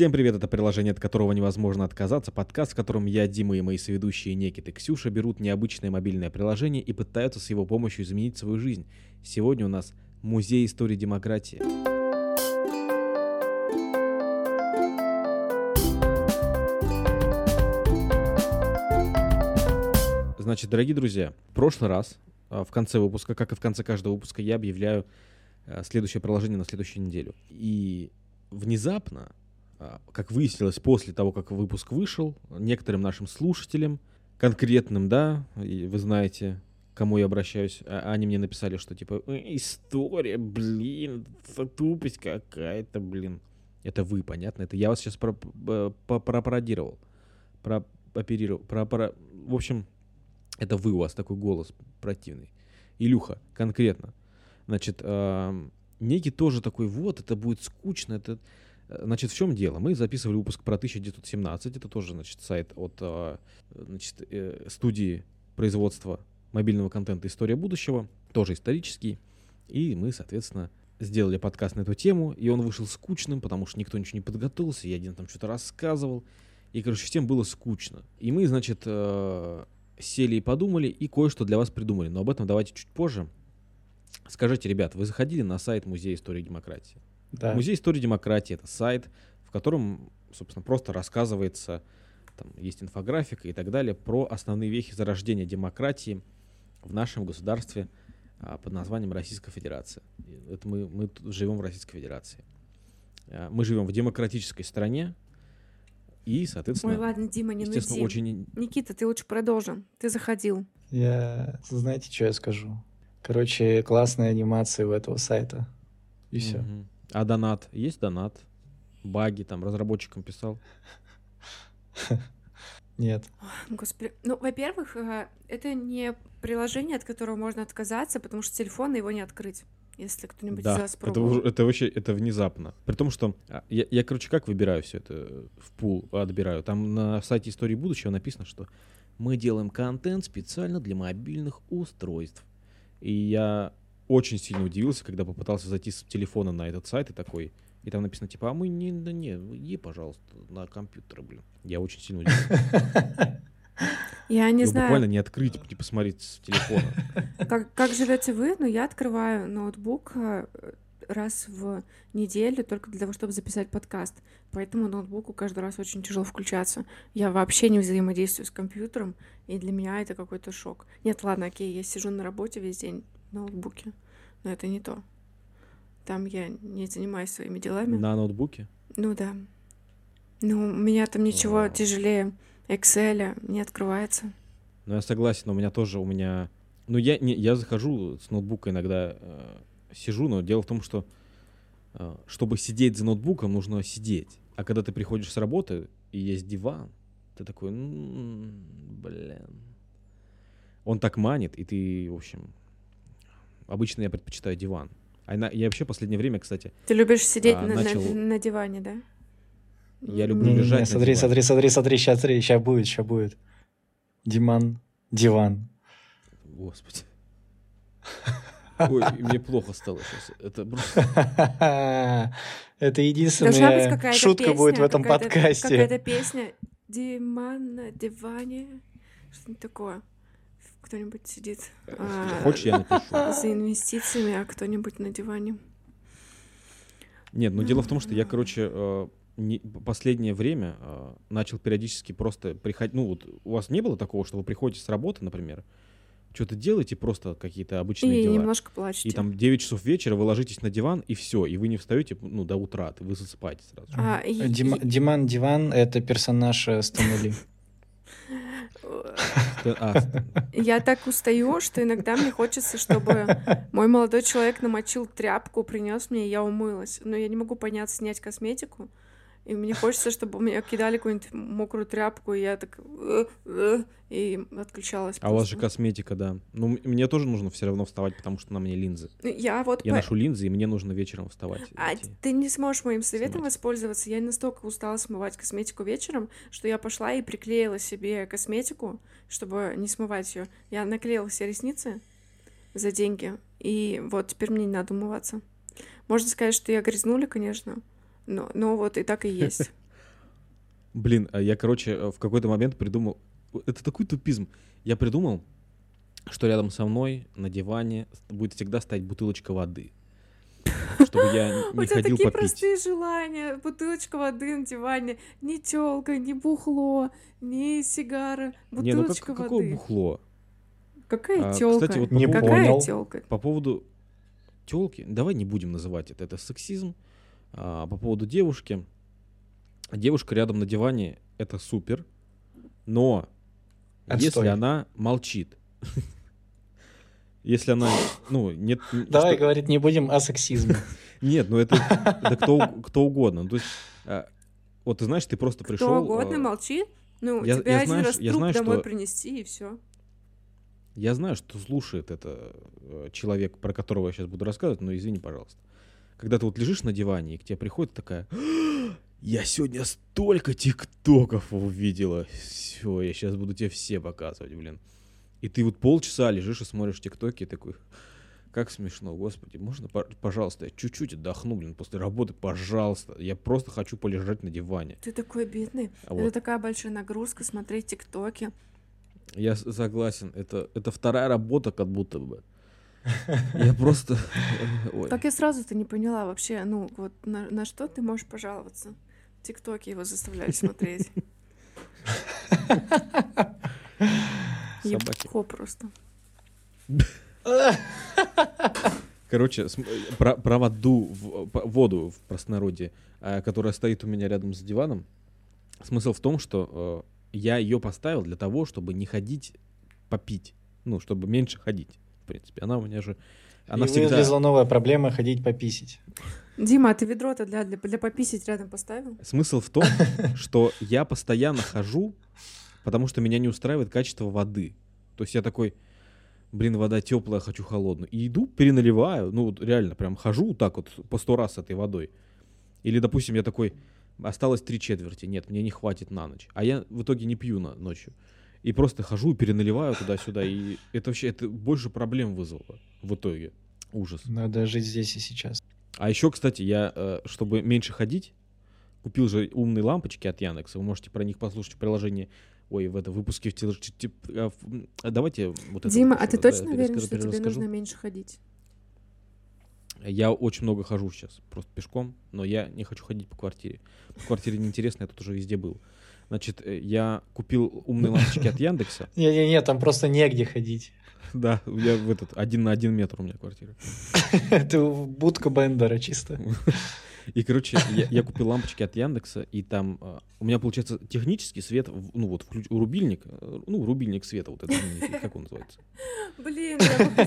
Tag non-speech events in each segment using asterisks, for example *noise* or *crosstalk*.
Всем привет, это приложение, от которого невозможно отказаться, подкаст, в котором я, Дима и мои соведущие Некит и Ксюша берут необычное мобильное приложение и пытаются с его помощью изменить свою жизнь. Сегодня у нас Музей истории демократии. Значит, дорогие друзья, в прошлый раз, а, в конце выпуска, как и в конце каждого выпуска, я объявляю а, следующее приложение на следующую неделю. И внезапно как выяснилось после того, как выпуск вышел, некоторым нашим слушателям, конкретным, да, вы знаете, кому я обращаюсь, а они мне написали, что типа история, блин, тупость какая-то, блин. Это вы, понятно? Это я вас сейчас про, про, пропародировал, про, оперировал, про, про, в общем, это вы у вас такой голос противный. Илюха, конкретно. Значит, э, некий тоже такой, вот, это будет скучно, это Значит, в чем дело? Мы записывали выпуск про 1917. Это тоже, значит, сайт от а, значит, э, студии производства мобильного контента «История будущего», тоже исторический. И мы, соответственно, сделали подкаст на эту тему, и он вышел скучным, потому что никто ничего не подготовился, я один там что-то рассказывал, и, короче, всем было скучно. И мы, значит, э, сели и подумали, и кое-что для вас придумали, но об этом давайте чуть позже. Скажите, ребят, вы заходили на сайт Музея истории и демократии? Да. Музей истории демократии это сайт, в котором, собственно, просто рассказывается, там есть инфографика и так далее про основные вехи зарождения демократии в нашем государстве а, под названием Российская Федерация. Это мы, мы живем в Российской Федерации. А, мы живем в демократической стране, и, соответственно... Ой, ладно, Дима, не нуди. очень... Никита, ты лучше продолжи. Ты заходил. Я... Знаете, что я скажу? Короче, классная анимация у этого сайта. И все. А донат? Есть донат? Баги там разработчикам писал? Нет. Господи. Ну, во-первых, э, это не приложение, от которого можно отказаться, потому что телефон его не открыть если кто-нибудь да, из вас пробовал. Это, это вообще это внезапно. При том, что а, я, я, короче, как выбираю все это в пул, отбираю. Там на сайте истории будущего написано, что мы делаем контент специально для мобильных устройств. И я очень сильно удивился, когда попытался зайти с телефона на этот сайт и такой, и там написано, типа, а мы не, да не, иди, пожалуйста, на компьютер, блин. Я очень сильно удивился. *laughs* Я не знаю. Буквально не открыть, не посмотреть с телефона. Как, как живете вы? Ну, я открываю ноутбук э, раз в неделю только для того, чтобы записать подкаст. Поэтому ноутбуку каждый раз очень тяжело включаться. Я вообще не взаимодействую с компьютером, и для меня это какой-то шок. Нет, ладно, окей, я сижу на работе весь день, ноутбуке. Но это не то. Там я не занимаюсь своими делами. На ноутбуке? Ну да. Ну, у меня там ничего Вау. тяжелее Excel не открывается. Ну, я согласен, но у меня тоже, у меня... Ну, я, не, я захожу с ноутбука иногда, э, сижу, но дело в том, что э, чтобы сидеть за ноутбуком, нужно сидеть. А когда ты приходишь с работы, и есть диван, ты такой, ну, блин. Он так манит, и ты, в общем, Обычно я предпочитаю диван. А на, я вообще в последнее время, кстати... Ты любишь сидеть а, на, начал... на, на диване, да? Я люблю не, лежать не, смотри, смотри, смотри, смотри, сейчас, смотри, сейчас будет, сейчас будет. Диман, диван. Господи. Ой, мне плохо стало сейчас. Это просто... *laughs* Это единственная шутка песня, будет в этом подкасте. Какая-то песня. Диман на диване. Что-нибудь такое кто-нибудь сидит. А, Хочешь, я напишу? За инвестициями, а кто-нибудь на диване. Нет, ну дело в том, что я, короче, э, не, последнее время э, начал периодически просто приходить. Ну, вот у вас не было такого, что вы приходите с работы, например, что-то делаете, просто какие-то обычные и дела. И немножко плачете. И там 9 часов вечера вы ложитесь на диван, и все, и вы не встаете ну, до утра, вы засыпаете сразу. А, Дима, и... Диман Диван — это персонаж э, Станули. А, я так устаю, что иногда мне хочется, чтобы мой молодой человек намочил тряпку, принес мне, и я умылась. Но я не могу понять, снять косметику. И мне хочется, чтобы мне кидали какую-нибудь мокрую тряпку, и я так э, э, и отключалась. А у вас же косметика, да. Ну, мне тоже нужно все равно вставать, потому что на мне линзы. Я вот... Я по... ношу линзы, и мне нужно вечером вставать. А идти. ты не сможешь моим советом Снимать. воспользоваться. Я настолько устала смывать косметику вечером, что я пошла и приклеила себе косметику, чтобы не смывать ее. Я наклеила все ресницы за деньги, и вот теперь мне не надо умываться. Можно сказать, что я грязнули, конечно, но, но вот и так и есть. *laughs* Блин, а я, короче, э, в какой-то момент придумал... Это такой тупизм. Я придумал, что рядом со мной на диване будет всегда стоять бутылочка воды. Чтобы я *laughs* У не тебя ходил такие попить. простые желания. Бутылочка воды на диване. Ни телка, ни бухло, ни сигара. Не, ну как, Бутылочка какое воды. бухло? Какая А, телка? кстати, вот по Не поводу- Какая телка? По поводу телки, давай не будем называть это, это сексизм. А, по поводу девушки, девушка рядом на диване это супер, но если Отстой. она молчит, если она, ну, нет, *laughs* Давай, что- говорит, не будем о сексизме. *laughs* нет, ну это, это кто, кто угодно. Ну, То есть, а, вот ты знаешь, ты просто пришел. Кто угодно а, молчи. Ну, я- тебе я один знаешь- раз я труп знаю, домой что- принести, и все. Я знаю, что слушает это э, человек, про которого я сейчас буду рассказывать, но извини, пожалуйста. Когда ты вот лежишь на диване, и к тебе приходит такая... «А, Я сегодня столько тиктоков увидела. Все, я сейчас буду тебе все показывать, блин. И ты вот полчаса лежишь и смотришь тиктоки, и такой... Как смешно, господи, можно, по- пожалуйста, я чуть-чуть отдохну, блин, после работы, пожалуйста. Я просто хочу полежать на диване. Ты такой бедный. А Это вот. такая большая нагрузка смотреть тиктоки. Я согласен, это, это вторая работа как будто бы. *laughs* Я просто... Ой. Как я сразу-то не поняла вообще, ну, вот на, на что ты можешь пожаловаться? Тиктоки его заставляют смотреть. *laughs* Собаки. Ебко просто. Короче, э, про, про воду, в, по- воду в простонародье, э, которая стоит у меня рядом с диваном. Смысл в том, что э, я ее поставил для того, чтобы не ходить попить. Ну, чтобы меньше ходить, принципе. Она у меня же... Она И всегда... вылезла новая проблема ходить пописить. Дима, а ты ведро-то для, для, для пописить рядом поставил? Смысл в том, *laughs* что я постоянно хожу, потому что меня не устраивает качество воды. То есть я такой, блин, вода теплая, хочу холодную. И иду, переналиваю, ну вот реально, прям хожу вот так вот по сто раз с этой водой. Или, допустим, я такой, осталось три четверти, нет, мне не хватит на ночь. А я в итоге не пью на, ночью. И просто хожу, переналиваю туда-сюда. И это вообще, это больше проблем вызвало в итоге. Ужас. Надо жить здесь и сейчас. А еще, кстати, я, э, чтобы меньше ходить, купил же умные лампочки от Яндекса. Вы можете про них послушать в приложении. Ой, в это выпуске в теле- а, а Давайте вот это Дима, вот а ты да, точно уверен, перескажу- что тебе нужно меньше ходить? Я очень много хожу сейчас, просто пешком, но я не хочу ходить по квартире. По квартире неинтересно, я тут уже везде был. Значит, э, я купил умные лампочки от Яндекса. *laughs* Не-не-не, там просто негде ходить. Да, я в этот один на один метр у меня квартира. *laughs* Это будка Бендера чисто. *laughs* И, короче, я, я купил лампочки от Яндекса, и там а, у меня, получается, технический свет, ну вот, включ- рубильник, э, ну, рубильник света, вот этот, как он называется? Блин,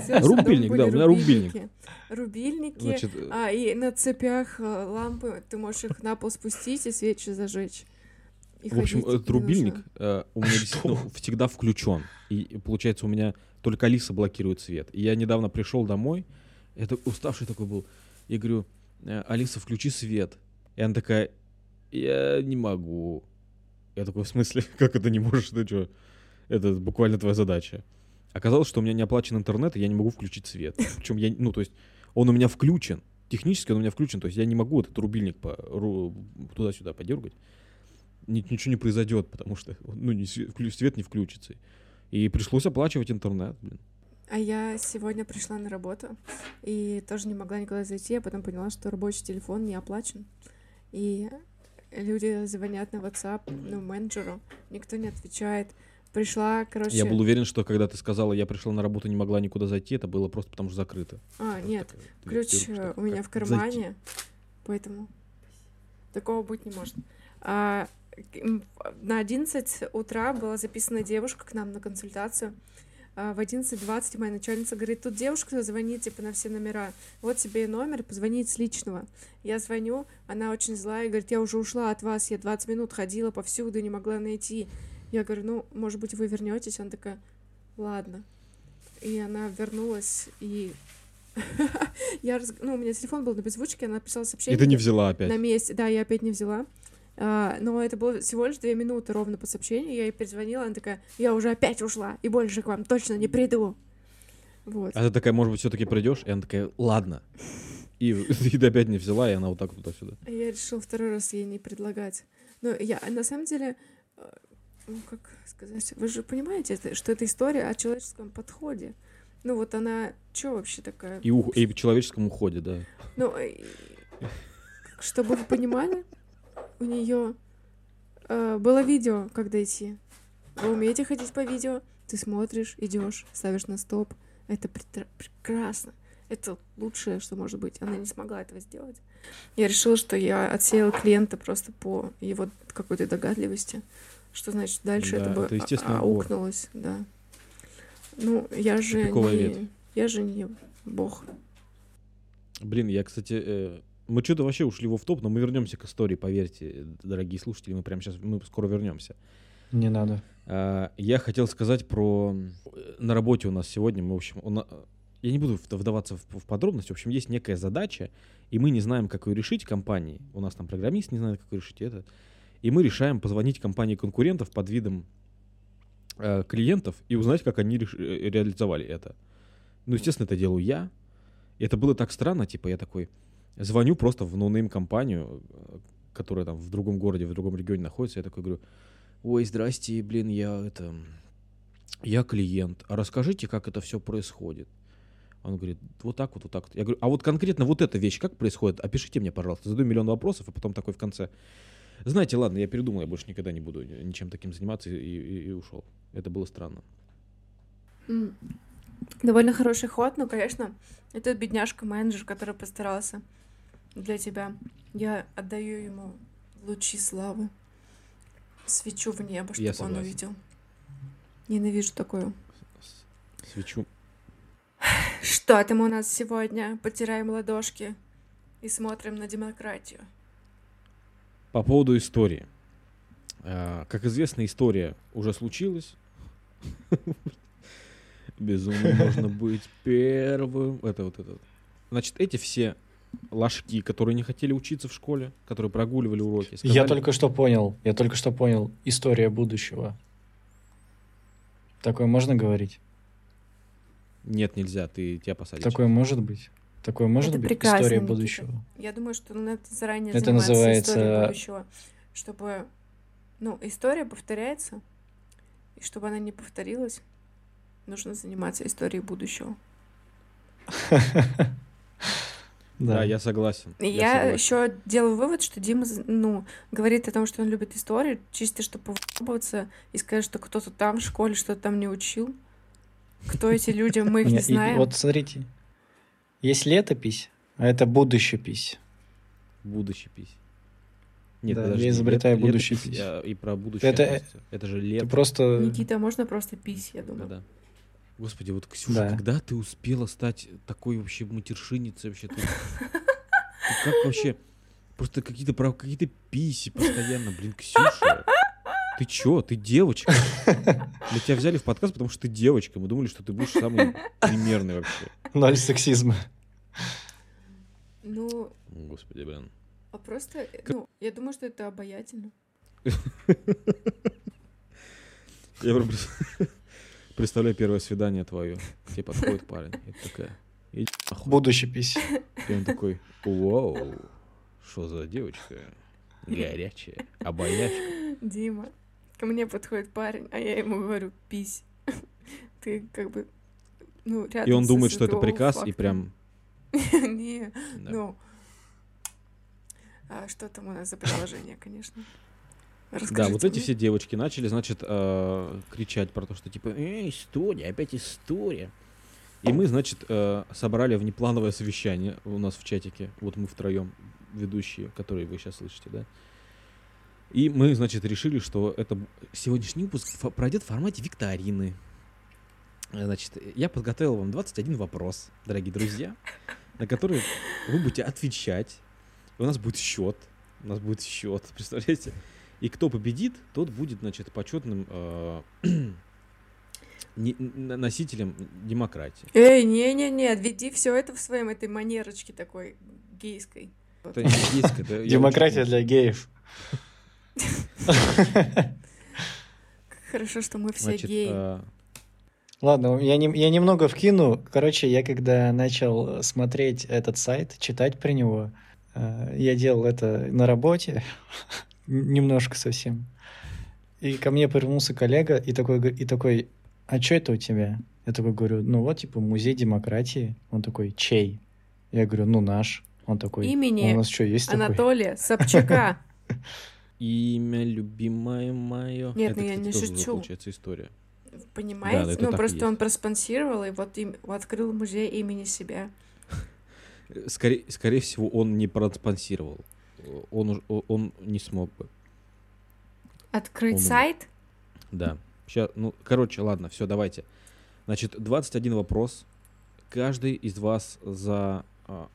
я Рубильник, да, у меня рубильник. рубильники. Значит, э, А, и на цепях э, лампы, ты можешь их на пол спустить и свечи зажечь. И в общем, этот рубильник э, у меня действительно всегда включен. И, получается, у меня только Алиса блокирует свет. И я недавно пришел домой, я так уставший такой был. Я говорю, «Э, Алиса, включи свет. И она такая, я не могу. Я такой, в смысле, *laughs* как это не можешь? Ты что? Это буквально твоя задача. Оказалось, что у меня не оплачен интернет, и я не могу включить свет. *laughs* Причем я, ну, то есть, он у меня включен. Технически он у меня включен, то есть я не могу этот рубильник по, ру- туда-сюда подергать. Ни- ничего не произойдет, потому что ну, не свет не включится. И пришлось оплачивать интернет. Блин. А я сегодня пришла на работу и тоже не могла никуда зайти, а потом поняла, что рабочий телефон не оплачен. И люди звонят на WhatsApp, ну, менеджеру, никто не отвечает. Пришла, короче... Я был уверен, что когда ты сказала, я пришла на работу, не могла никуда зайти, это было просто потому, что закрыто. А, Вот нет, ты- ключ э, у меня в кармане, поэтому такого быть не может. А, на 11 утра была записана девушка к нам на консультацию. А, в 11.20 моя начальница говорит, тут девушка звонит, типа, на все номера. Вот тебе и номер, позвонить с личного. Я звоню, она очень злая и говорит, я уже ушла от вас, я 20 минут ходила повсюду, не могла найти. Я говорю, ну, может быть, вы вернетесь? Она такая, ладно. И она вернулась, и *laughs* я ну, у меня телефон был на беззвучке, она написала И сообщение. ты не взяла опять. На месте, да, я опять не взяла. А, но это было всего лишь две минуты ровно по сообщению. Я ей перезвонила, она такая, я уже опять ушла, и больше к вам точно не приду. Вот. А ты такая, может быть, все-таки придешь? И она такая, ладно. И, *laughs* и опять не взяла, и она вот так туда-сюда. Я решил второй раз ей не предлагать. Но я, на самом деле, э, ну, как сказать, вы же понимаете, что это история о человеческом подходе. Ну, вот она, что вообще такая? И, у, и в человеческом уходе, да. Ну, и- чтобы вы понимали, у нее было видео, когда идти. Вы умеете ходить по видео? Ты смотришь, идешь, ставишь на стоп. Это прекрасно. Это лучшее, что может быть. Она не смогла этого сделать. Я решила, что я отсеяла клиента просто по его какой-то догадливости. Что значит дальше Да, это бы это, а- аукнулось, да. Ну, я же Тупиковый не, я же не бог. Блин, я, кстати, э, мы что-то вообще ушли в топ, но мы вернемся к истории, поверьте, дорогие слушатели, мы прямо сейчас, мы скоро вернемся. Не надо. А, Я хотел сказать про... э, На работе у нас сегодня, мы, в общем... на- Я не буду вд- вдаваться в в подробности. В общем, есть некая задача, и мы не знаем, как ее решить компании. У нас там программист не знает, как ее решить это. И мы решаем позвонить компании конкурентов под видом э, клиентов и узнать, как они реш- э, реализовали это. Ну, естественно, это делаю я. И это было так странно, типа, я такой звоню просто в no-name компанию, э, которая там в другом городе, в другом регионе находится, я такой говорю, ой, здрасте, блин, я это, я клиент, а расскажите, как это все происходит. Он говорит, вот так вот, вот так вот. Я говорю, а вот конкретно вот эта вещь как происходит? Опишите мне, пожалуйста. Задаю миллион вопросов, а потом такой в конце. Знаете, ладно, я передумал, я больше никогда не буду ничем таким заниматься и, и- и ушел. Это было странно. Довольно хороший ход, но, конечно, этот бедняжка-менеджер, который постарался для тебя. Я отдаю ему лучи славы, свечу в небо, чтобы Я он согласен. увидел. Ненавижу такое. С- Свечу. Что там у нас сегодня? Потираем ладошки и смотрим на демократию. По поводу истории. А, Как известно, история уже случилась. *laughs* Безумно можно быть первым. Это вот это. вот. Значит, эти все ложки, которые не хотели учиться в школе, которые прогуливали уроки. Я сказали- только что понял, я только что понял. История будущего. Такое можно говорить? Нет, нельзя, ты тебя посадят. Такое может быть? Такое может Это быть? прекрасно, История Никита. будущего. Я думаю, что надо заранее Это заниматься называется- историей будущего, чтобы, ну, история повторяется, и чтобы она не повторилась, нужно заниматься историей будущего. *laughs* Да, я согласен. И я, согласен. еще делаю вывод, что Дима, ну, говорит о том, что он любит историю, чисто чтобы повыебываться и сказать, что кто-то там в школе что-то там не учил. Кто эти люди, мы их *laughs* не знаем. Вот смотрите, есть летопись, а это будущепись. Будущий пись. Нет, Да, я изобретаю пись. а, И про будущее. Это- относится. Это же лето. просто... Никита, можно просто пись, я думаю. Да. Господи, вот, Ксюша, Да. когда ты успела стать такой вообще матершинницей вообще? Ты, ты как вообще? Просто какие-то про какие-то писи постоянно, блин, Ксюша. Ты чё? Ты девочка. Мы тебя взяли в подкаст, потому что ты девочка. Мы думали, что ты будешь самый примерный вообще. Ноль сексизма. Ну, Господи, блин. а просто, э, ну, я думаю, что это обаятельно. Я пред- представляю первое свидание твое. Тебе подходит парень. И ты такая, иди нахуй. Будущепись. И он такой, вау, что за девочка? Горячая, обаячка. Дима, ко мне подходит парень, а я ему говорю, пись. Ты как бы, ну, рядом И он думает, что это приказ, и фактом. прям... *laughs* Не, ну... А что там у нас за приложение, конечно? Да, Расскажите вот эти мне. все девочки начали, значит, э, кричать про то, что типа, э, история, опять история. И мы, значит, э, собрали внеплановое совещание у нас в чатике. Вот мы втроем, ведущие, которые вы сейчас слышите, да. И мы, значит, решили, что это сегодняшний выпуск фо- пройдет в формате викторины. Значит, я подготовил вам 21 вопрос, дорогие друзья, на которые вы будете отвечать. И у нас будет счет. У нас будет счет, *laughs* представляете? И кто победит, тот будет, значит, почетным э, *clears throat* не- носителем демократии. Эй, не-не-не, веди все это в своем этой манерочке такой гейской. Это не есть, это Демократия для геев. Хорошо, что мы все Значит, геи. э, Ладно, я, не, я немного вкину. Короче, я когда начал смотреть этот сайт, читать про него, э, я делал это на работе, немножко совсем. И ко мне повернулся коллега и такой, и такой а что это у тебя? Я такой говорю, ну вот, типа, музей демократии. Он такой, чей? Я говорю, ну наш. Он такой, Имени «А у нас что, есть такой? Анатолия Собчака. *laughs* Имя любимое мое. Нет, Это, ну я не тоже, шучу. получается, история. Понимаете? Ну, просто он проспонсировал, и вот им, открыл музей имени себя. Скорее, скорее всего, он не проспонсировал. Он, он не смог бы. Открыть Он сайт? Да. Сейчас, ну, короче, ладно, все, давайте. Значит, 21 вопрос. Каждый из вас за... а,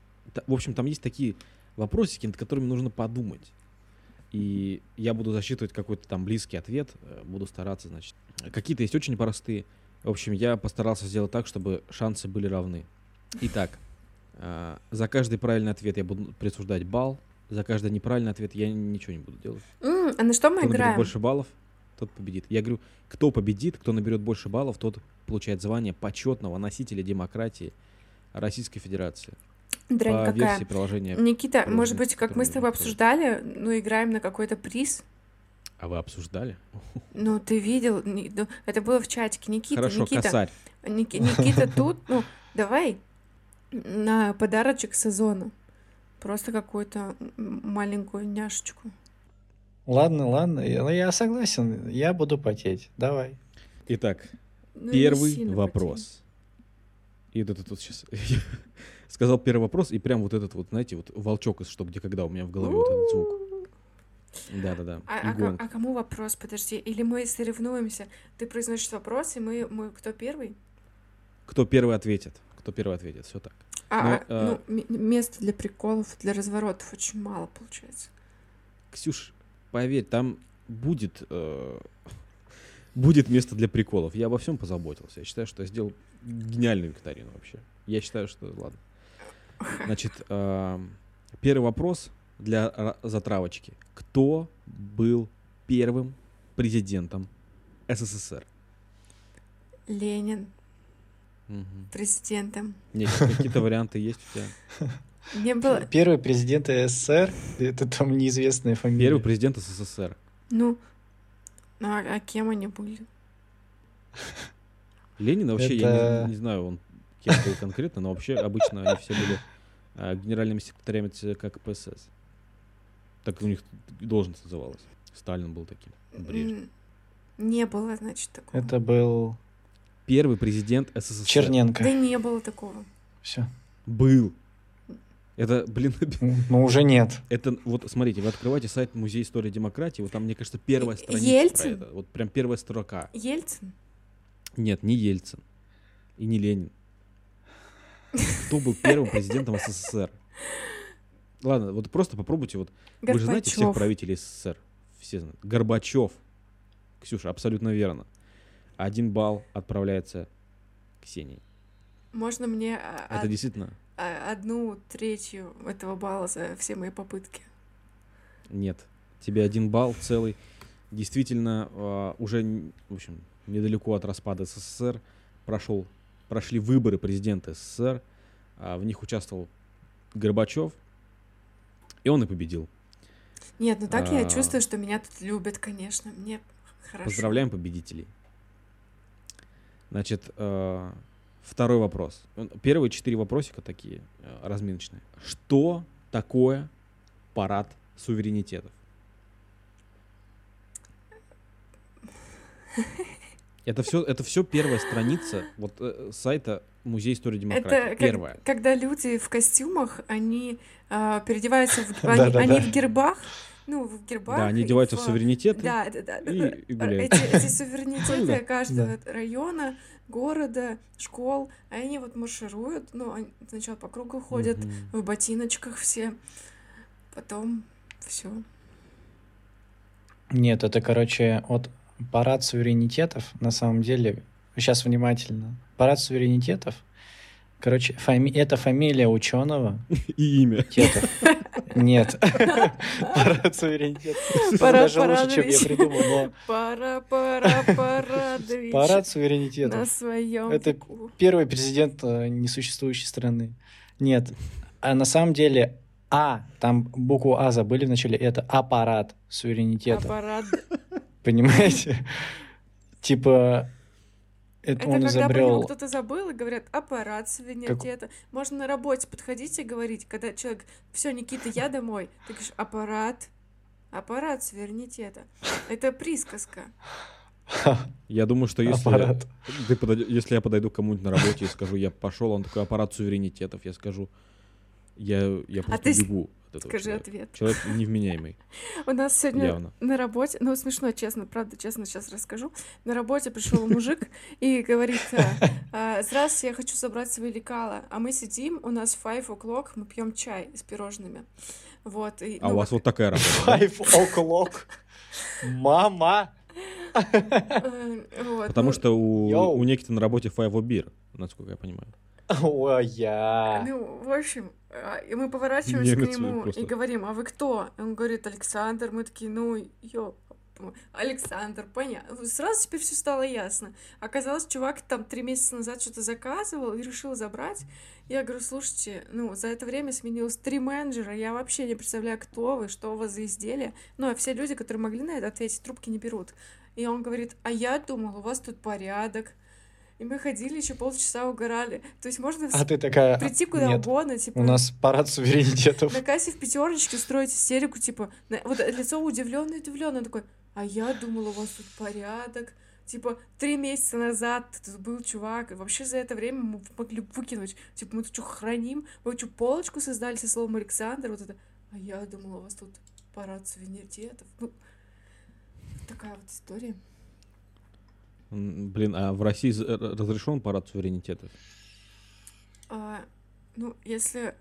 в общем, там есть такие вопросики, над которыми нужно подумать. И я буду засчитывать какой-то там близкий ответ, э, буду стараться, значит. Какие-то есть очень простые. В общем, я постарался сделать так, чтобы шансы были равны. Итак, а, за каждый правильный ответ я буду присуждать балл, за каждый неправильный ответ я ничего не буду делать. М, а на что мы Кто наберет играем? больше баллов, тот победит. Я говорю, кто победит, кто наберет больше баллов, тот получает звание почетного носителя демократии Российской Федерации. Дрянь по какая. версии приложения. Никита, может быть, как мы с тобой обсуждали, ну, играем на какой-то приз? А вы обсуждали? Ну, ты видел, ну, это было в чатике. Никита, Хорошо, Никита, косарь. Ники- Никита тут, ну, давай на подарочек сезона. Просто какую-то маленькую няшечку. Ладно, ладно, я, ну, я согласен, я буду потеть. Давай. Итак, Ну, первый вопрос. И вот этот вот сейчас... *laughs* Сказал первый вопрос, и прям вот этот вот, знаете, вот волчок из «Что, где, когда» у меня в голове вот этот звук. Да-да-да. А, И а а кому вопрос? Подожди. Или мы соревнуемся? Ты произносишь вопрос, и мы, мы кто первый? Кто первый ответит? Кто первый ответит? Все так. А, Ну, а, э, ну, м- места для приколов, для разворотов очень мало получается. Ксюш, поверь, там будет, э, будет место для приколов. Я обо всем позаботился. Я считаю, что я сделал гениальную викторину вообще. Я считаю, что ладно. *laughs* Значит, э, первый вопрос для ра- затравочки. Кто был первым президентом СССР? Ленин. Президентом. Нет, какие-то варианты есть у тебя? Не было... Первый президент СССР, это там неизвестная фамилия. Первый президент СССР. Ну, а, а кем они были? Ленин вообще, я Это- не, не знаю, он кем был конкретно, но вообще обычно они все были а, генеральными секретарями ЦК КПСС. Так у них должность называлась. Сталин был таким. Брежнев. Не было, значит, такого. Это был Первый президент СССР. Черненко. Да не было такого. Все. Был. Это, блин, *laughs* Ну, уже нет. это вот смотрите, вы открываете сайт Музей истории демократии, вот там, мне кажется, первая страница Ельцин? про это. Вот прям первая строка. Ельцин? Нет, не Ельцин. И не Ленин. Кто был первым президентом СССР? Ладно, вот просто попробуйте. Вот вы же знаете всех Горбачев. правителей СССР. Все знают. Горбачев. Ксюша, абсолютно верно. Один балл отправляется Ксении. Можно мне а, Это од- действительно а, одну третью этого балла за все мои попытки? нет. Тебе один балл целый. Действительно, а, уже, в общем, недалеко от распада СССР прошел, прошли выборы президента СССР. В них участвовал Горбачев. И он и победил. Нет, ну так я А. чувствую, что меня тут любят, конечно. Мне хорошо. Поздравляем победителей. Значит, э, второй вопрос. Первые четыре вопросика такие э, разминочные. Что такое парад суверенитетов? Это все, это все первая страница вот э, сайта Музей истории демократии. Это как- Первая. когда люди в костюмах, они а, переодеваются в... *laughs* Они, они в гербах, ну, в гербах. Да, они и одеваются в суверенитеты. Да, да, да. да, и- да. и гуляют. Эти, эти суверенитеты *laughs* Да. каждого района, города, школ, а они вот маршируют, ну, они сначала по кругу ходят, Мгм. в ботиночках все, потом все. Нет, это, короче, от парад суверенитетов, на самом деле, сейчас внимательно. Парад суверенитетов Короче, фами... это фамилия ученого. *laughs* И имя. Тетов. Нет. Парад суверенитета. *laughs* Парад Даже лучше, чем я придумал, но Пара, пара, парадович. парад На суверенитета. своем Это веку. Первый президент э, несуществующей страны. Нет. А на самом деле А, там букву А забыли вначале, это аппарат суверенитета. Аппарат. Понимаете? Типа, это Это он когда про него изобрел... кто-то забыл и говорят аппарат суверенитета. Можно на работе подходить и говорить, когда человек, все, Никита, я домой. Ты говоришь, аппарат, аппарат суверенитета. Это присказка. *laughs* Я думаю, что если, Аппарат. ты подойдё- если я подойду к кому-нибудь на работе и скажу, я пошел, он такой аппарат суверенитетов, я скажу, я, я просто А ты бегу этого Скажи человека. ответ. Человек невменяемый, *laughs* У нас сегодня явно. на работе, ну смешно, честно, правда, честно сейчас расскажу. На работе пришел мужик и говорит, а, а, *laughs* здравствуйте, я хочу забрать свои лекала. А мы сидим, у нас five o'clock, мы пьем чай с пирожными. Вот. и, А ну, у вас вот, такая работа, да? Five o'clock. Мама! э, вот, Потому ну, что у, Йоу. у Никиты на работе five beer, насколько я понимаю. Ой, я. Ну, в общем, и мы поворачиваемся к нему просто. и говорим, а вы кто? И он говорит, Александр. Мы такие, ну, ё, Александр, понятно. Сразу теперь все стало ясно. Оказалось, чувак там три месяца назад что-то заказывал и решил забрать. Я говорю, слушайте, ну, за это время сменилось три менеджера, я вообще не представляю, кто вы, что у вас за изделие. Ну, а все люди, которые могли на это ответить, трубки не берут. И он говорит, а я думал, у вас тут порядок. И мы ходили еще полчаса угорали. То есть можно А ты такая... прийти куда Нет, угодно, типа у нас парад суверенитетов. на кассе в пятерочке строить истерику, типа, на- вот лицо удивленное, удивленное, такой, а я думала, у вас тут порядок. Типа, три месяца назад тут был чувак, и вообще за это время мы могли выкинуть. Типа, мы тут что, храним? Вы что, полочку создали со словом Александр? Вот это, а я думала, у вас тут парад суверенитетов. Ну, такая вот история. Блин, а в России р- разрешен парад суверенитетов? А, ну, если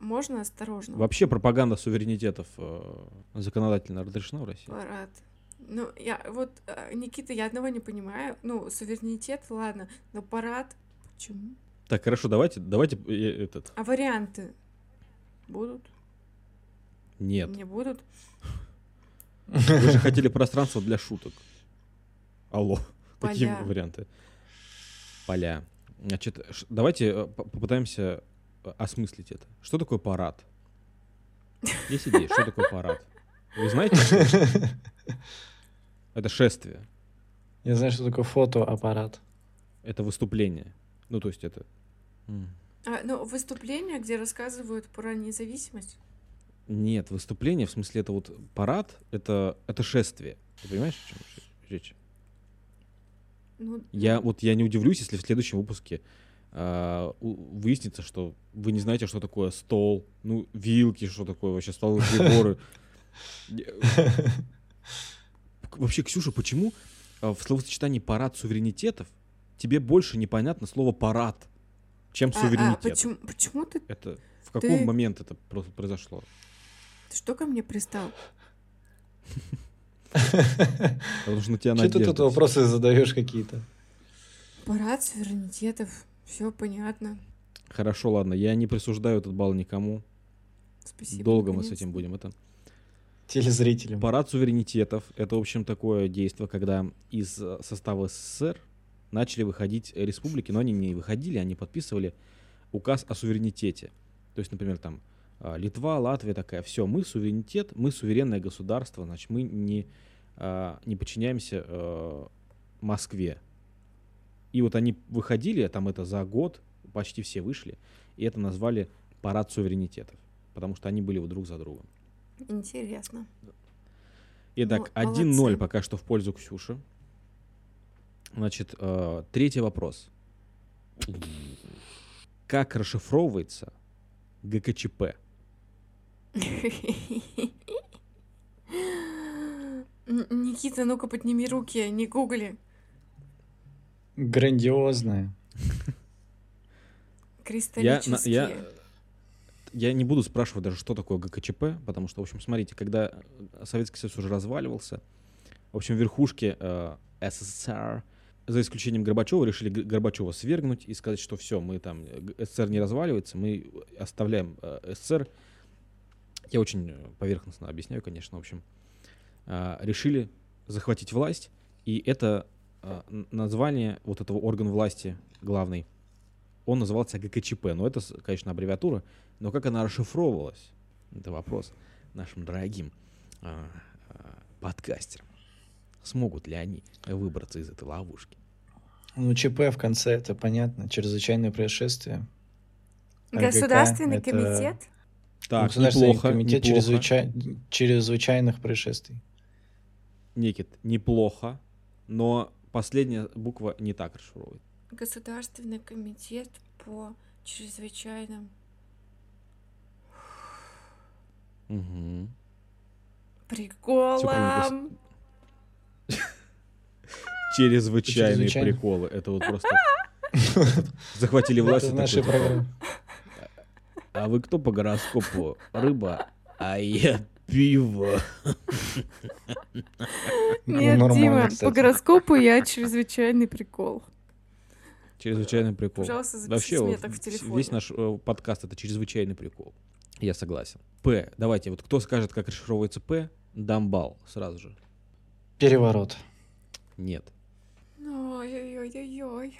можно осторожно. Вообще пропаганда суверенитетов э, законодательно разрешена в России? Парад. Ну, я вот, э, Никита, я одного не понимаю. Ну, суверенитет, ладно, но парад почему? Так, хорошо, давайте, давайте э, этот. А варианты будут? Нет. Не будут? Вы же хотели пространство для шуток. Алло, какие Поля. варианты? Поля. Значит, давайте э, по- попытаемся э, осмыслить это. Что такое парад? Есть идея, что такое парад? Вы знаете? это? Шествие, Я знаю, что такое фотоаппарат. это выступление. Ну, то есть это... А, ну, выступления, где рассказывают про независимость. Нет, выступление, в смысле, это вот парад, это, это шествие. Ты понимаешь, о чем речь? Ну, Я ну, вот я не удивлюсь, если в следующем выпуске а, у- выяснится, что вы не знаете, что такое стол, ну, вилки, что такое вообще столовые приборы. *laughs* Вообще, Ксюша, почему а, в словосочетании парад суверенитетов тебе больше непонятно слово парад, чем а- а суверенитет? почему, почему ты, Это в какой Ты- момент это просто произошло? ты что ко мне пристал? *laughs* *laughs* Потому что на тебя Что ты надежда. тут вопросы задаешь какие-то? Парад суверенитетов. Все понятно. Хорошо, ладно, я не присуждаю этот балл никому. Спасибо. Долго мы с этим будем. Это Телезрителям. Парад суверенитетов — это, в общем, такое действие, когда из э, состава СССР начали выходить республики, но они не выходили, они подписывали указ о суверенитете. То есть, например, там Литва, Латвия такая, все, мы суверенитет, мы суверенное государство, значит, мы не, а, не подчиняемся э, Москве. И вот они выходили, там это за год, почти все вышли, и это назвали парад суверенитетов, потому что они были вот друг за другом. Интересно. Итак, Ну, 1-0 молодцы. пока что в пользу Ксюши. Значит, э, третий вопрос. Как расшифровывается ГКЧП? Никита, ну-ка подними руки, не гугли. Грандиозное. Я, Кристаллические. я, я не буду спрашивать даже, что такое ГКЧП, потому что, в общем, смотрите, когда э, Советский Союз уже разваливался, в общем, верхушки э, СССР за исключением Горбачева, решили Горбачева свергнуть и сказать, что все, мы там, э, СССР не разваливается, мы оставляем э, СССР. Я очень э, поверхностно объясняю, конечно, в общем. А, решили захватить власть, и это а, название вот этого органа власти главный, он назывался ГКЧП. Но это, конечно, аббревиатура, но как она расшифровывалась, это вопрос нашим дорогим а, подкастерам. Смогут ли они выбраться из этой ловушки? Ну, ЧП в конце, это понятно, чрезвычайное происшествие. АГК Государственный это- комитет? Так, Государственный неплохо, комитет неплохо. чрезвычай- чрезвычайных происшествий. Никит, неплохо, но последняя буква не так расшифровывает. Государственный комитет по чрезвычайным Мгм. приколам. *laughs* Чрезвычайные приколы. Это вот просто *laughs* захватили власть. Это и в нашей такой, типа, программе. А вы кто по гороскопу? Рыба, а я пиво. Нет, Ну, Нормально, Дима, кстати. по гороскопу я чрезвычайный прикол. Чрезвычайный прикол. Пожалуйста, запишите Вообще, меня вот так в телефоне. весь наш э, подкаст это чрезвычайный прикол. Я согласен. П. Давайте, вот кто скажет, как расшифровывается П, дам балл сразу же. Переворот. Нет. Ой-ой-ой-ой.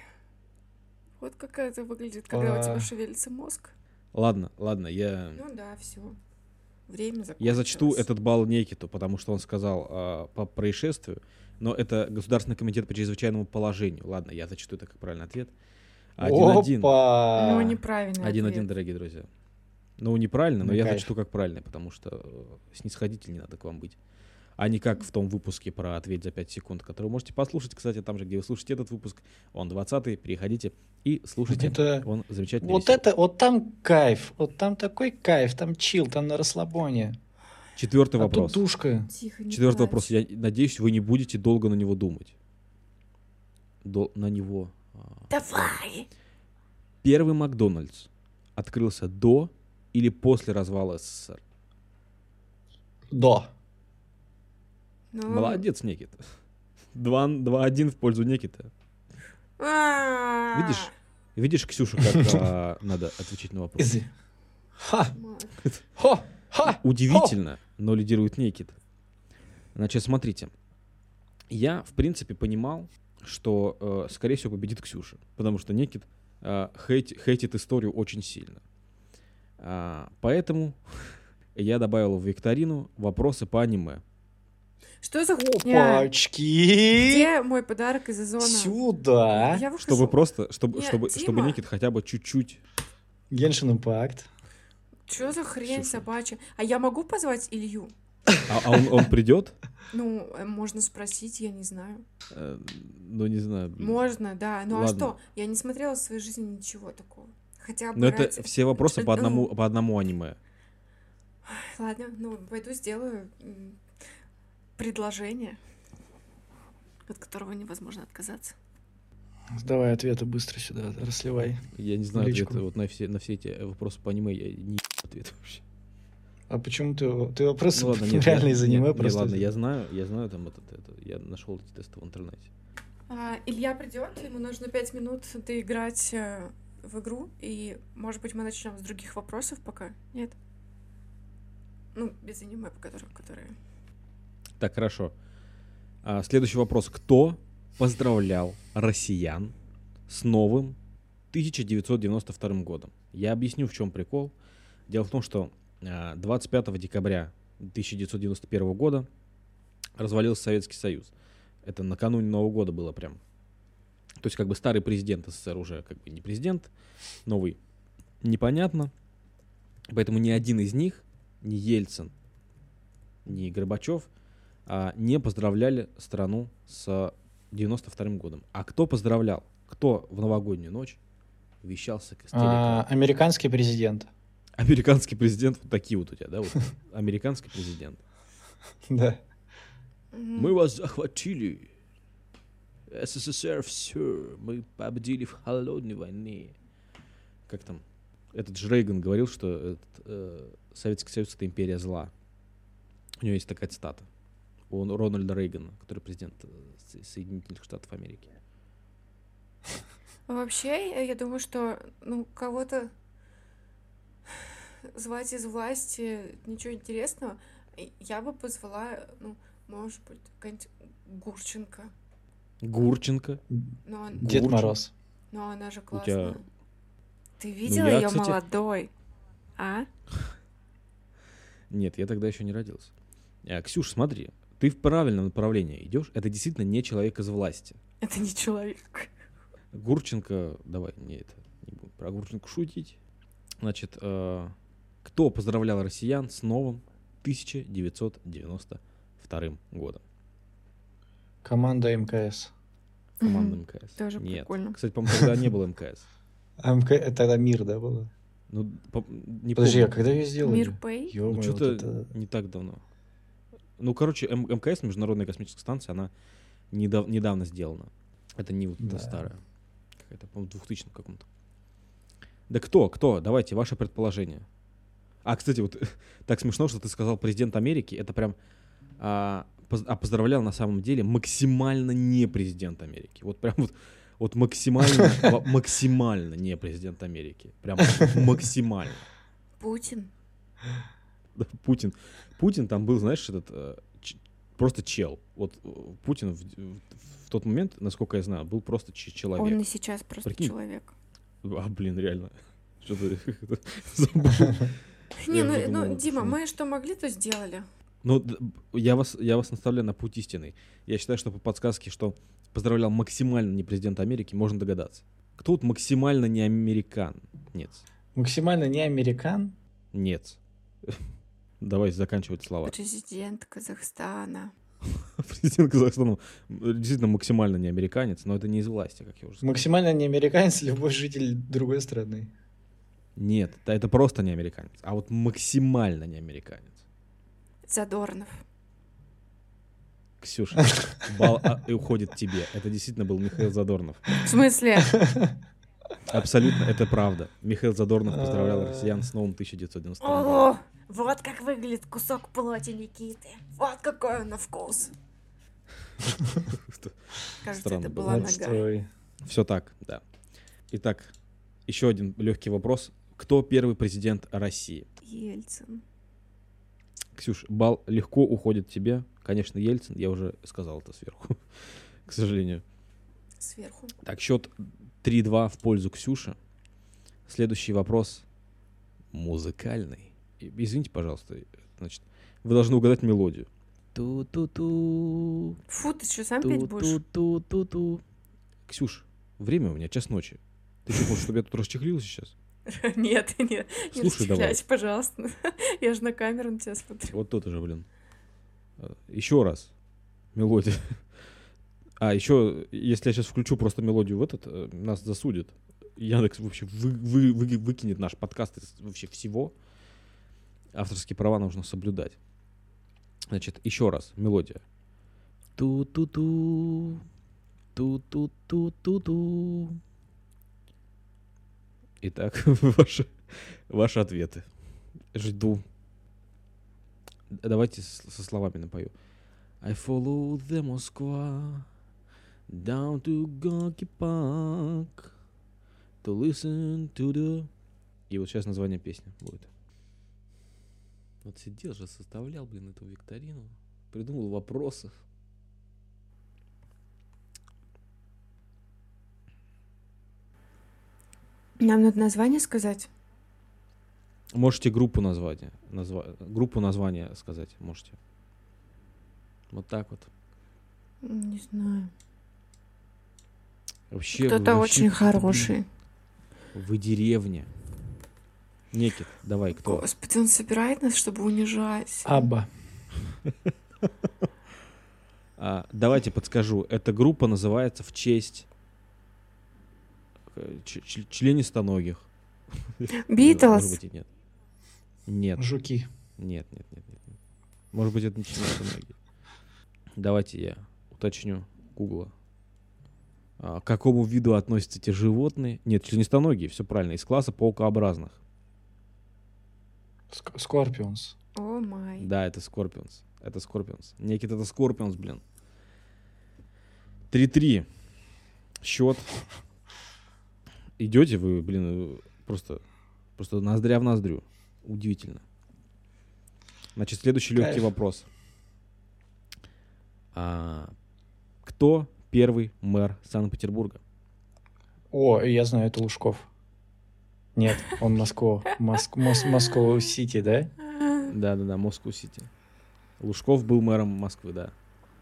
Вот как это выглядит, когда у тебя А. шевелится мозг. Ладно, ладно, я, Ну да, все. Время закончилось. я зачту этот балл Некиту, потому что он сказал а, по происшествию, но это Государственный комитет по чрезвычайному положению. Ладно, я зачту это как правильный ответ. Один-один. Опа! Ну, неправильный Один-один, дорогие друзья. Ну, неправильно, но Ну, я кайф. зачту как правильно, потому что э, снисходительнее надо к вам быть. А не как в том выпуске про «Ответь за 5 секунд», который вы можете послушать, кстати, там же, где вы слушаете этот выпуск. Он 20-й, переходите и слушайте. Это... Он замечательный. Вот веселый. это, вот там кайф, вот там такой кайф, там чил, там на расслабоне. Четвертый А вопрос. тут душка. Тихо, Четвертый плачь. вопрос. Я надеюсь, вы не будете долго на него думать. До- на него. а, Давай! Первый Макдональдс открылся до или после развала СССР? До. Ну, Молодец, Никита. Два- 2-1 в пользу Никита. а, Видишь? Видишь, Ксюша, как а, надо отвечать на вопрос? Изи. Ха! мать. Хо! Ха! Удивительно, но лидирует Никит. Значит, смотрите. Я, в принципе, понимал, что, э, скорее всего, победит Ксюша. Потому что Никит э, хейт- хейтит историю очень сильно. А, поэтому *laughs* я добавил в викторину вопросы по аниме. Что за хуйня? Опачки! Где мой подарок из озона? Сюда! Я выхожу. Чтобы просто, чтобы, Нет, чтобы, чтобы Дима. Никит хотя бы чуть-чуть... Геншин Импакт. Что за хрень Ксюша. собачья? А я могу позвать Илью? А, а он, он придет? Ну, э, можно спросить, я не знаю. Э, Ну, не знаю. блин. Можно, да. Ну а Ладно. что? Я не смотрела в своей жизни ничего такого. Хотя бы Но это ради- все вопросы по Ну, одному, по одному аниме. Ладно, ну, пойду сделаю предложение, от которого невозможно отказаться. Давай ответы быстро сюда, расливай. Я не знаю личку. ответы вот на все, на все эти вопросы по аниме, я не ответ вообще. А почему ты, ты вопросы Ну ладно, *laughs* нет, реально я- из нет, аниме нет, просто? ладно, я знаю, я знаю там этот, это, я нашел эти тесты в интернете. А, Илья придет, ему нужно пять минут доиграть э, в игру, и, может быть, мы начнем с других вопросов пока? Нет? Ну, без аниме, по которым, которые... Так, хорошо. А, следующий вопрос. Кто поздравлял россиян с новым 1992 годом? Я объясню, в чем прикол. Дело в том, что а, 25 декабря 1991 года развалился Советский Союз. Это накануне Нового года было прям. То есть как бы старый президент СССР уже как бы не президент, новый непонятно. Поэтому ни один из них, ни Ельцин, ни Горбачев, а, не поздравляли страну с 92 годом. А кто поздравлял? Кто в новогоднюю ночь вещался с А, американский президент. Американский президент, вот такие вот у тебя, да? Вот, американский президент. *laughs* Да. Мы вас захватили. СССР все. Мы победили в холодной войне. Как там? Этот же Рейган говорил, что этот, э, Советский Союз это империя зла. У него есть такая цитата. У Рональда Рейгана, который президент э, Со- Соединительных Штатов Америки. Вообще, я- думаю, что ну кого-то звать из власти ничего интересного. Я бы позвала, ну, может быть, какая-нибудь Гурченко. Гурченко. Но, он- Дед Гурчин. Мороз. но она же тебя- классная. Ты видела я, ее кстати- молодой? А? *laughs* Нет, я тогда еще не родился. А, Ксюш, смотри, ты в правильном направлении идешь. Это действительно не человек из власти. Это не человек. Гурченко, давай, не это, не будем про Гурченко шутить. Значит, э, кто поздравлял россиян с новым 1992 годом? Команда мкс. Команда. МКС. Тоже Нет. прикольно. Кстати, по-моему, тогда не было МКС. *laughs* А МК... это тогда мир, да, было? Ну, по- не Подожди, а помню. когда ее сделали? Мир Пэй? Ну, что-то вот это... не так давно. Ну, короче, М- МКС, Международная космическая станция, она недав- недавно сделана. Это не вот Да. старая. Какая-то, по-моему, в 2000 каком-то. Да кто, кто? Давайте, ваше предположение. А, кстати, вот *laughs* так смешно, что ты сказал президент Америки. Это прям... А, поз- а поздравлял на самом деле максимально не президент Америки. Вот прям вот, вот максимально, *laughs* максимально не президент Америки. Прям *laughs* максимально. Путин? *laughs* Путин. Путин там был, знаешь, этот э, просто чел. Вот э, Путин в, в- в тот момент, насколько я знаю, был просто ч- человек. Он и сейчас просто Прикинь. человек. А, блин, реально. *laughs* Что-то *laughs* забыл. Не, ну, ну, Дима, что- мы что могли, то сделали. Ну, я вас, я вас наставляю на путь истинный. Я считаю, что по подсказке, что поздравлял максимально не президент Америки, можно догадаться. Кто вот максимально не американ? Нет. Максимально не американ. Нет. Давайте заканчивать слова. Президент Казахстана. *laughs* Президент Казахстана м, действительно максимально не американец, но это не из власти, как я уже сказал. Максимально не американец, любой житель другой страны. Нет, да это просто не американец, а вот максимально не американец. Задорнов. Ксюша, *laughs* бал а, и уходит тебе. Это действительно был Михаил Задорнов. В смысле? Абсолютно, это правда. Михаил Задорнов поздравлял россиян с новым 1990 годом. Вот как выглядит кусок плоти Никиты. Вот какой он на вкус. Кажется, Странно это было. была нога. Все так, да. Итак, еще один легкий вопрос. Кто первый президент России? Ельцин. Ксюш, бал легко уходит тебе. Конечно, Ельцин, я уже сказал это сверху, *laughs* к сожалению. Сверху. Так, счет 3-2 в пользу Ксюши. Следующий вопрос музыкальный. И- Извините, пожалуйста, значит, вы должны угадать мелодию. Ту-ту-ту, Фу, ты что, сам петь будешь? ту-ту-ту-ту. Ксюш, время у меня час ночи. Ты что, хочешь, чтобы я тут расчехлился сейчас? *laughs* Нет, нет, не Слушай давай. расчехляйся, пожалуйста. *laughs* Я же на камеру на тебя смотрю. Вот тут уже, блин. Еще раз. Мелодия. *laughs* А, еще, если я сейчас включу просто мелодию в этот, э, нас засудят. Яндекс вообще вы- вы- вы- выкинет наш подкаст из вообще всего. Авторские права нужно соблюдать. Значит, еще раз, мелодия. Ту-ту-ту. Ту-ту-ту-ту-ту. Итак, *laughs* ваши, ваши ответы. Жду. Давайте со словами напою. I follow the Moskva down to Gorky Park to listen to the... И вот сейчас название песни будет. Вот сидел же, составлял, блин, эту викторину. Придумал вопросы. Нам надо название сказать? Можете группу названия, назва... группу названия сказать, можете. Вот так вот. Не знаю. Вообще, Кто-то вообще, очень хороший. Вы деревня. Некит, давай, кто? Господи, он собирает нас, чтобы унижать. Абба. А, давайте подскажу. Эта группа называется в честь членистоногих. Битлз. Может быть и нет. Нет, Жуки. нет, нет, нет, нет. нет. Может быть это не членистоногие. Давайте я уточню Гугла. А, к какому виду относятся эти животные? Нет, членистоногие, все правильно. Из класса паукообразных. Ск- Скорпионс. Oh my. Да, это Скорпионс. Это Скорпионс. Никита, это Скорпионс, блин. 3-3. Счет. идете вы, блин, просто, просто ноздря в ноздрю. Удивительно. Значит, следующий легкий Кайф. вопрос. А, кто первый мэр Санкт-Петербурга? О, я знаю, это Лужков. Нет, он Москва. Моск... Мос- Москва-Сити, да? Да-да-да, Москва-Сити. Лужков был мэром Москвы, да.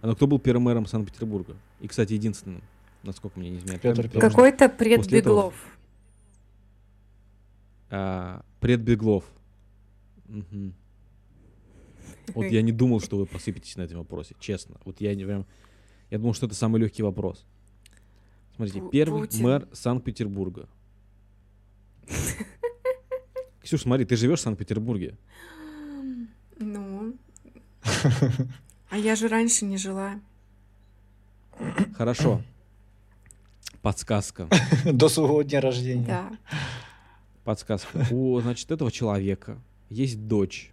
А ну кто был первым мэром Санкт-Петербурга? И, кстати, единственным, насколько мне не изменяет. Петр память, Первый. Какой-то предбеглов. А, предбеглов. Мгм. Вот я не думал, что вы посыпетесь на этом вопросе, честно. Вот я не прям... Я думал, что это самый легкий вопрос. Смотрите, Пу- первый Путин. мэр Санкт-Петербурга. Ксюш, смотри, ты живешь в Санкт-Петербурге. Ну. А я же раньше не жила. Хорошо. Подсказка. До своего дня рождения. Да. Подсказка. У, значит, этого человека есть дочь.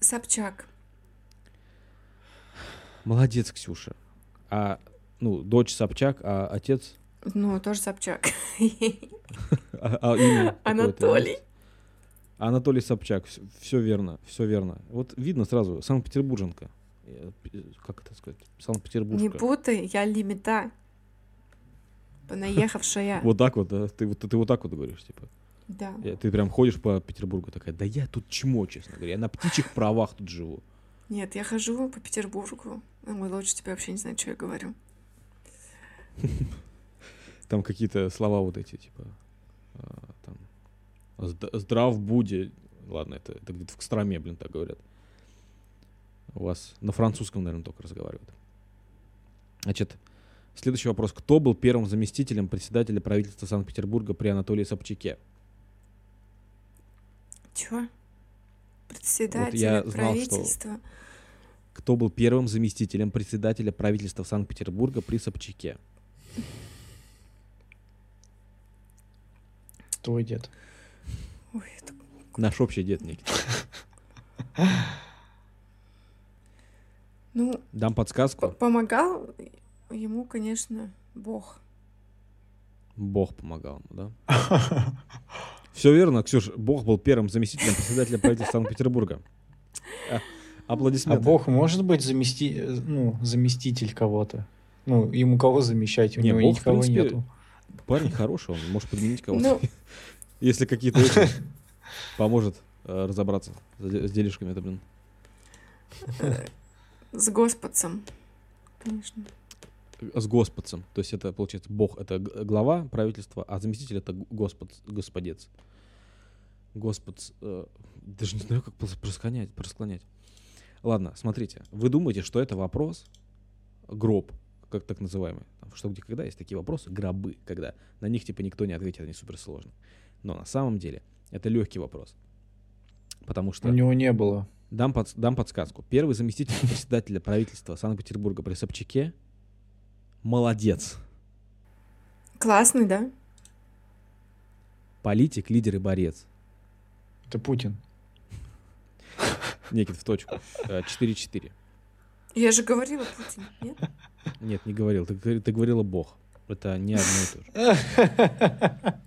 Собчак. Молодец, Ксюша. А, ну, дочь Собчак, а отец... Ну, тоже Собчак. *laughs* А, а Анатолий. Анатолий Собчак. Все верно, все верно. Вот видно сразу, Санкт-Петербурженка. Э, Как это сказать? Не Санкт-Петербуржка. путай, я лимита. Понаехавшая. *laughs* Вот так вот, да? Ты, вот- ты вот так вот говоришь, типа. Да. Э, Ты прям ходишь по Петербургу такая, да я тут чмо, честно говоря. Я на птичьих *laughs* правах тут живу. Нет, я хожу по Петербургу. А мой лучше тебя вообще не знает, что я говорю. Там какие-то слова вот эти, типа, а, там, «Зд- здрав буде. Ладно, это, это где-то в Костроме, блин, так говорят. У вас на французском, наверное, только разговаривают. Значит, следующий вопрос. Кто был первым заместителем председателя правительства Санкт-Петербурга при Анатолии Собчаке? Чё? Председатель я знал, что- правительства. Кто был первым заместителем председателя правительства Санкт-Петербурга при Собчаке? Твой дед. Ой, это... Наш общий дед Никита. Ну, Дам подсказку. помогал ему, конечно, Бог. Бог помогал ему, да? Все верно, Ксюш. Бог был первым заместителем председателя правительства Санкт-Петербурга. А, А Аплодисменты. Бог может быть замести... ну, заместитель кого-то? Ну, ему кого замещать? У Не, него Бог, в никого принципе, нету. Парень хороший, он может подменить кого-то. Ну, *laughs* Если какие-то поможет э, разобраться с де- с делишками, это, блин. с господцем, конечно. С господцем. То есть это, получается, Бог — это глава правительства, а заместитель — это господ, господец. Господц... э, даже не знаю, как прос- просклонять, просклонять. Ладно, смотрите. Вы думаете, что это вопрос гроб, как так называемый. Там, что где когда есть такие вопросы, гробы, когда на них типа никто не ответит, они суперсложные. Но на самом деле это легкий вопрос. Потому что У него не было. Дам, подс- дам подсказку. Первый заместитель *laughs* председателя правительства Санкт-Петербурга при Собчаке молодец. Классный, да? Политик, лидер и борец. Это Путин. Никит, в точку. Э, 4-4. Я же говорила Путин, нет? *laughs* Нет, не говорил. Ты, ты говорила бог. Это не одно и то же.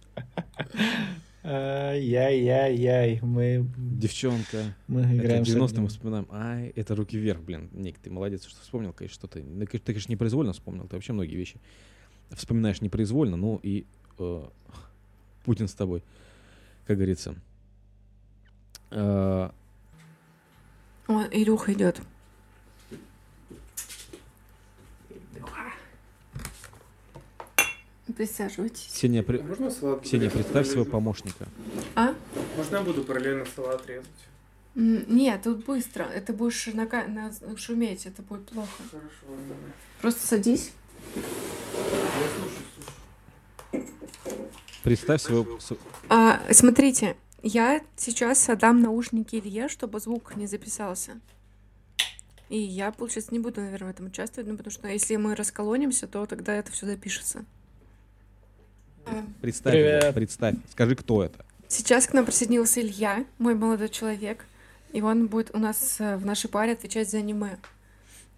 Ай-яй-яй-яй. Мы, Девчонка. мы Это играем с 90 мы огнем. вспоминаем. Ай, это руки вверх, блин. Ник, ты молодец, что вспомнил, конечно, что ты. Ты, конечно, непроизвольно вспомнил. Ты вообще многие вещи вспоминаешь непроизвольно. Ну и э, Путин с тобой, как говорится. Э, О, Илюха идет. Присаживайтесь. Ксения, при- Можно салат? Ксения, представь своего помощника. А? Можно я буду параллельно салат резать? Нет, тут быстро. Это будешь нака- на- шуметь, это будет плохо. Хорошо, ладно. Просто садись. Я слушаю, слушаю. Представь своего... А, смотрите, я сейчас отдам наушники Илье, чтобы звук не записался. И я, получается, не буду, наверное, в этом участвовать, ну, потому что если мы расколонимся, то тогда это все запишется. Представь, его, Привет. представь. Скажи, кто это. Сейчас к нам присоединился Илья, мой молодой человек, и он будет у нас э, в нашей паре отвечать за аниме.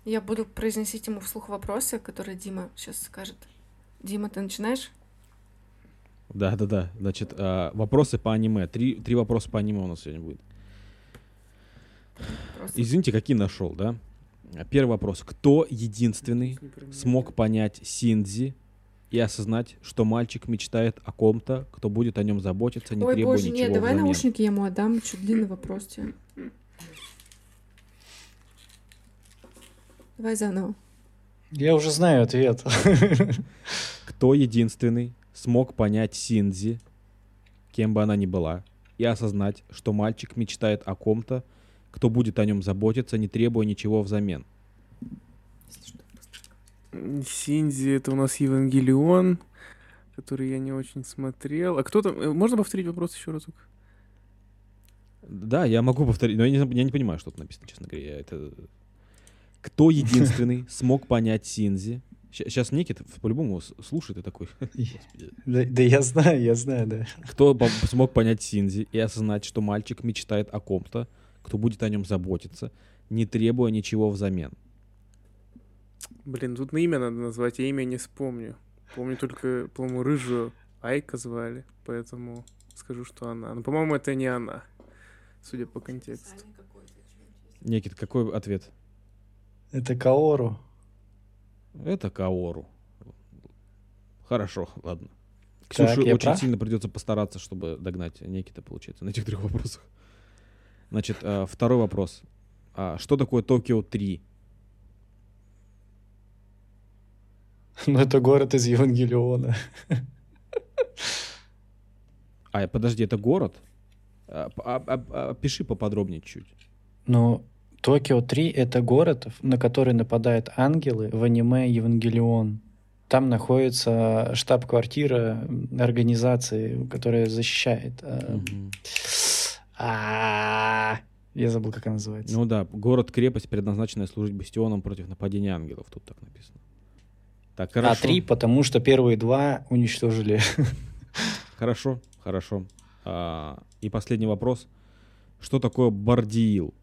Я буду произносить ему вслух вопросы, которые Дима сейчас скажет. Дима, ты начинаешь? Да, да, да. Значит, а, вопросы по аниме. Три, три вопроса по аниме у нас сегодня будет. Просто Извините, какие нашел, да? Первый вопрос. Кто единственный смог понять Синдзи и осознать, что мальчик мечтает о ком-то, кто будет о нем заботиться, не Ой, требуя боже, ничего нет, давай взамен? наушники я ему отдам, чуть длинный вопрос тебе. Давай заново. Я уже знаю ответ. *laughs* Кто единственный смог понять Синдзи, кем бы она ни была, и осознать, что мальчик мечтает о ком-то, кто будет о нем заботиться, не требуя ничего взамен? Синзи, это у нас Евангелион, который я не очень смотрел. А кто там? э, Можно повторить вопрос еще разок? Да, я могу повторить, но я не, я не понимаю, что тут написано, честно говоря. Я это... Кто единственный *laughs* смог понять Синзи? Сейчас Никит по-любому слушает и такой. *laughs* Да да я знаю, я знаю, да. Кто по- смог понять Синзи и осознать, что мальчик мечтает о ком-то, кто будет о нем заботиться, не требуя ничего взамен? Блин, тут на имя надо назвать, я имя не вспомню. Помню только, по-моему, рыжую Айка звали, поэтому скажу, что она. Но, по-моему, это не она, судя по контексту. Никит, какой ответ? Это Каору. Это Каору. Хорошо, ладно. Так, Ксюше я очень прав? сильно придется постараться, чтобы догнать Никита, получается, на этих трех вопросах. Значит, э, второй вопрос. А, Что такое Токио 3? *laughs* Ну, это город из Евангелиона. *laughs* А, подожди, это город? А, а- а- Опиши поподробнее чуть. Ну, Токио 3 — это город, на который нападают ангелы в аниме Евангелион. Там находится штаб-квартира организации, которая защищает... э, а, Я забыл, как она называется. Ну да, город-крепость, предназначенная служить бастионом против нападения ангелов. Тут так написано. Так, А хорошо. три, потому что первые два уничтожили. Хорошо, хорошо. А, и последний вопрос. Что такое бардиил?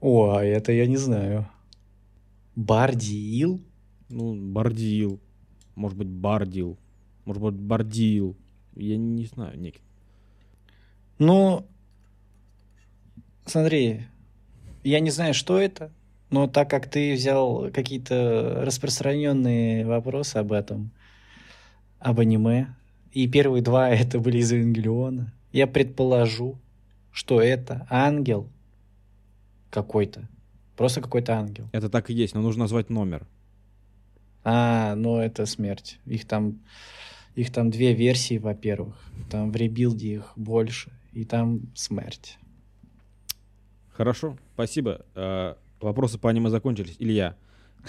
О, а это я не знаю. Бардиил? Ну, бардиил. Может быть, бардил. Может быть, бардиил. Я не знаю, Ник. Ну, смотри, я не знаю, что это, но так как ты взял какие-то распространенные вопросы об этом, об аниме, и первые два *laughs* это были из Евангелиона, я предположу, что это ангел какой-то. Просто какой-то ангел. Это так и есть, но нужно назвать номер. А, ну это смерть. Их там, их там две версии, во-первых. Там в ребилде их больше, и там смерть. Хорошо, спасибо. Вопросы по аниме закончились. Илья,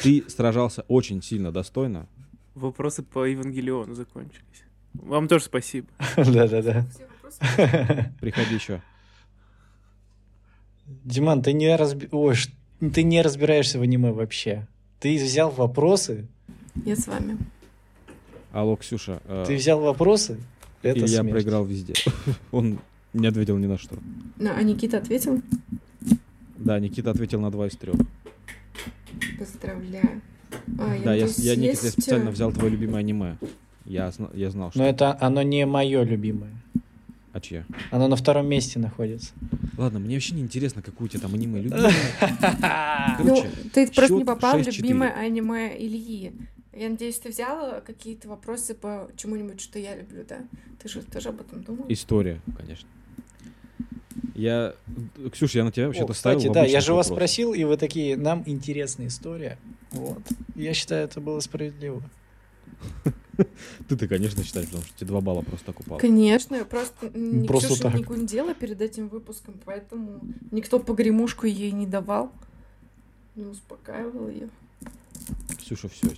ты сражался очень сильно достойно. Вопросы по Евангелиону закончились. Вам тоже спасибо. *laughs* Да-да-да. Приходи еще. Диман, ты не, разби... Ой, ш- ты не разбираешься в аниме вообще. Ты взял вопросы, Я с вами. Алло, Ксюша. а, ты взял вопросы, это Илья смерть. проиграл везде. *laughs* Он не ответил ни на что. Ну, а Никита ответил? Да, Никита ответил на два из трех. Поздравляю. А, Да, я, я, Никита, я есть, специально э, взял твое любимое аниме. Я, зна- я знал, что... Но это оно не мое любимое. А чье? Оно на втором месте находится. Ладно, мне вообще не интересно, какую у тебя там аниме любимое. *laughs* Ну, ты просто не попал в 6-4. любимое аниме Ильи. Я надеюсь, ты взяла какие-то вопросы по чему-нибудь, что я люблю, да? Ты же тоже об этом думал? История, конечно. Я... Ксюша, я на тебя О, вообще-то ставил кстати, да, я же вас вопросах. спросил, и вы такие, нам интересная история. Вот. Я считаю, это было справедливо. Ты-то, конечно, считаешь, потому что тебе два балла просто так упало. Конечно, я просто, м, Просто Ксюша так. не гундела перед этим выпуском, поэтому никто погремушку ей не давал. Не успокаивал ее. Ксюша, все.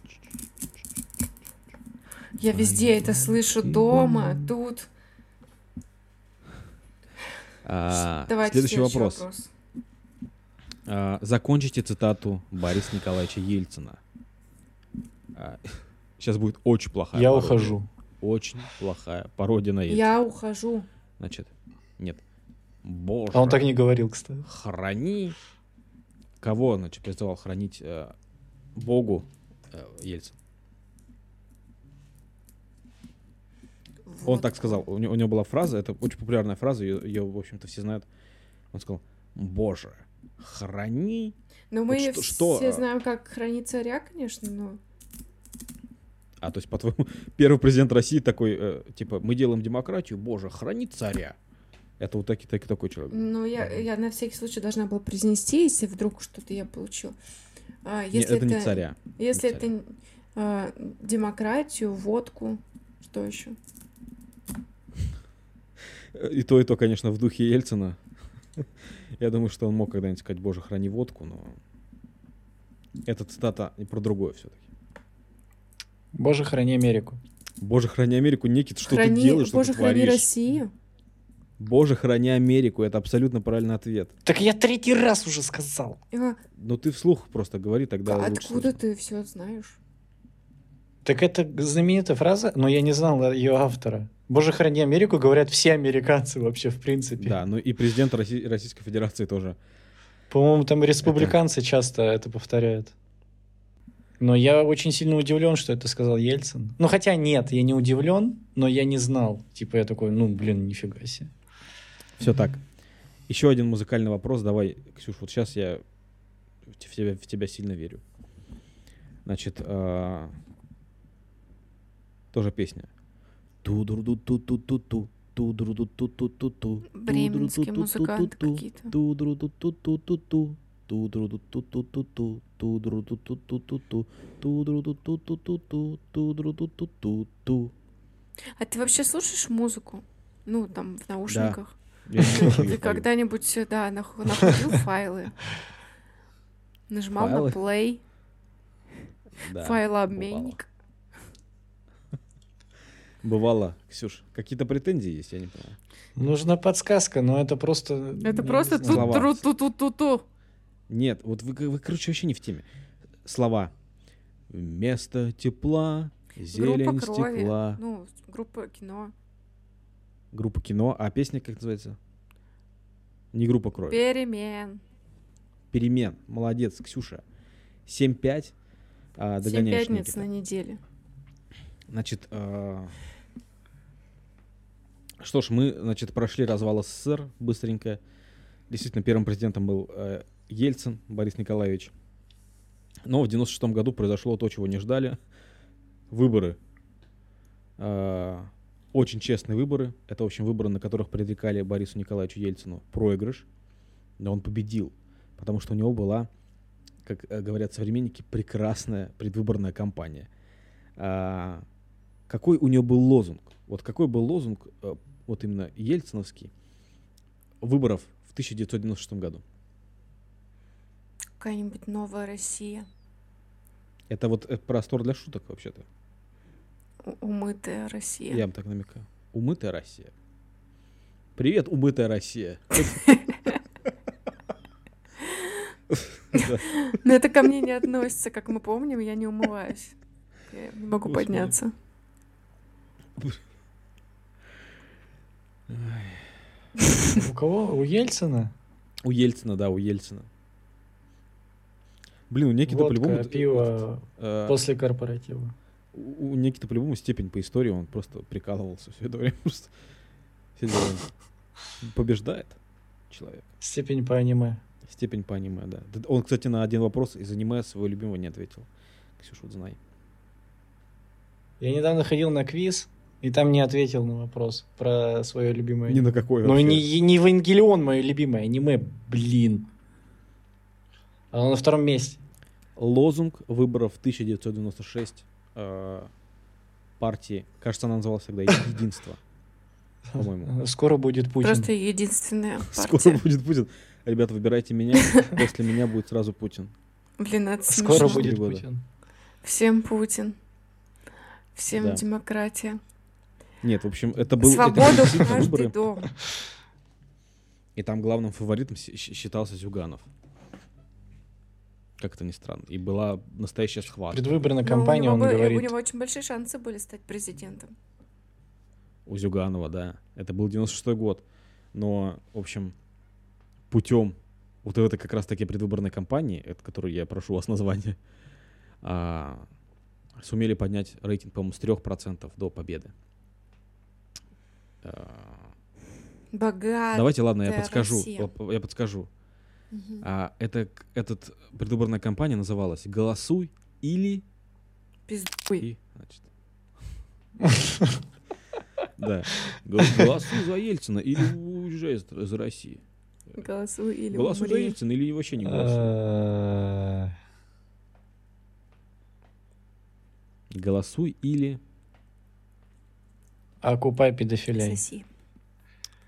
Я везде это слышу дома, тут. Давайте следующий вопрос. А, закончите цитату Бориса Николаевича Ельцина. сейчас будет очень плохая Я пародия. ухожу. Очень плохая пародия на Ельцина. Я ухожу. Значит, нет. Боже, А он так не говорил, кстати. храни. Кого, значит, призывал хранить э, Богу э, Ельцин? Он Вот. так сказал. У него, у него была фраза, это очень популярная фраза, ее, ее, в общем-то, все знают. Он сказал, боже, храни. Но мы что- что, все а- знаем, как хранить царя, конечно, но... А то есть, по-твоему, *laughs* первый президент России такой, э, типа, мы делаем демократию, боже, храни царя. Это вот таки, таки такой человек. Ну, я, я на всякий случай должна была произнести, если вдруг что-то я получил. А, если это, не царя. Если не это н- а, демократию, водку, что еще? И то, и то, конечно, в духе Ельцина. Я думаю, что он мог когда-нибудь сказать, боже, храни водку, но... Это цитата и про другое все-таки. Боже, храни Америку. Боже, храни Америку, Никит, что храни, ты делаешь, что Боже, ты храни творишь? Россию. Боже, храни Америку, это абсолютно правильный ответ. Так я третий раз уже сказал. А, Но ты вслух просто говори, тогда лучше откуда слышно. ты все знаешь? Так это знаменитая фраза, но я не знал ее автора. Боже, храни Америку, говорят все американцы вообще, в принципе. Да, ну и президент Росси- Российской Федерации тоже. По-моему, там республиканцы часто это повторяют. Но я очень сильно удивлен, что это сказал Ельцин. Ну, хотя нет, я не удивлен, но я не знал. Типа я такой, ну, блин, нифига себе. Все так. Еще один музыкальный вопрос. Давай, Ксюш, вот сейчас я в тебя, в тебя сильно верю. Значит, а, тоже песня. Ту-ду-ду-ту-ту-ту-ту, ту-ду-ду-ту-ту-ту-ту, музыканты какие-то. ту-ду-ду-ту-ту-ту-ту, ту-ду-ду-ту-ту-ту-ту, ту-ду-ду-ту-ту-ту-ту, ту-ду-ду-ту-ту-ту-ту, ту-ду-ду-ту-ту-ту. А ты вообще слушаешь музыку? Ну, там, в наушниках? Ты когда-нибудь, да, нах- находил файлы? Нажимал на play, файлообменник. Бывало, Ксюш, какие-то претензии есть, я не понимаю. Нужна подсказка, но это просто... Это я просто ту-тру-ту-ту-ту-ту. Нет, вот вы, вы, короче, вообще не в теме. Слова. Вместо тепла, зелень Группа крови. стекла. Ну, группа кино. Группа кино. А песня как называется? Не группа крови. Перемен. Перемен. Молодец, Ксюша. 7-5. А, Семь догоняешь пятниц Никита. на неделе. Значит, а, что ж, мы, значит, прошли развал СССР быстренько. Действительно, первым президентом был э, Ельцин Борис Николаевич. Но в 96 году произошло то, чего не ждали. Выборы. А, очень честные выборы. Это, в общем, выборы, на которых предрекали Борису Николаевичу Ельцину проигрыш. Но он победил. Потому что у него была, как э, говорят современники, прекрасная предвыборная кампания. А, какой у него был лозунг? Вот какой был лозунг, э, вот именно ельциновский, выборов в 1996 году? Какая-нибудь новая Россия. Это вот э, простор для шуток вообще-то. Умытая Россия. Я вам так намекаю. Умытая Россия. Привет, умытая Россия. *laughs* *laughs* Но это ко мне не относится, как мы помним, я не умываюсь. Я не могу подняться. У кого? У Ельцина? У Ельцина, да, у Ельцина. Блин, у Никиты по-любому... пиво э, после корпоратива. У у Никиты по-любому степень по истории, он просто прикалывался все это время. *laughs* Просто сидел. Побеждает человек. Степень по аниме. Степень по аниме, да. Он, кстати, на один вопрос из аниме своего любимого не ответил. Ксюша, вот знай. Я недавно ходил на квиз, и там не ответил на вопрос про свое любимое Ни на какой Ну, не, не Евангелион мое любимое аниме, блин. А он на втором месте. Лозунг выборов 1996 э, партии, кажется, она называлась тогда «Единство», *laughs* по-моему. Скоро будет Путин. Просто единственная *laughs* Скоро партия. будет Путин. Ребята, выбирайте меня, *laughs* после меня будет сразу Путин. Блин, это Скоро будет. Путин. Всем Путин. Всем Да. демократия. Нет, в общем, это был... это Свободу действительно каждый выборы, дом. и там главным фаворитом считался Зюганов. Как это ни странно. И была настоящая схватка. Предвыборная Но кампания, у он него, бы- говорит. у него очень большие шансы были стать президентом. У Зюганова, да. Это был 96-й год. Но, в общем, путем вот этой как раз-таки предвыборной кампании, от которой я прошу вас название, а, сумели поднять рейтинг, по-моему, с 3% до победы. А, Богат. Давайте, ладно, я Богатая подскажу. Россия. Я подскажу. Мгм. А, это этот предвыборная кампания называлась «Голосуй или...» Пиздуй. И, значит... *laughs* Да. Гол- Голосуй за Ельцина или уезжай из России. Голосуй или Голосуй за. Ельцина или вообще не голосуй. Голосуй или... Окупай педофилей. Соси.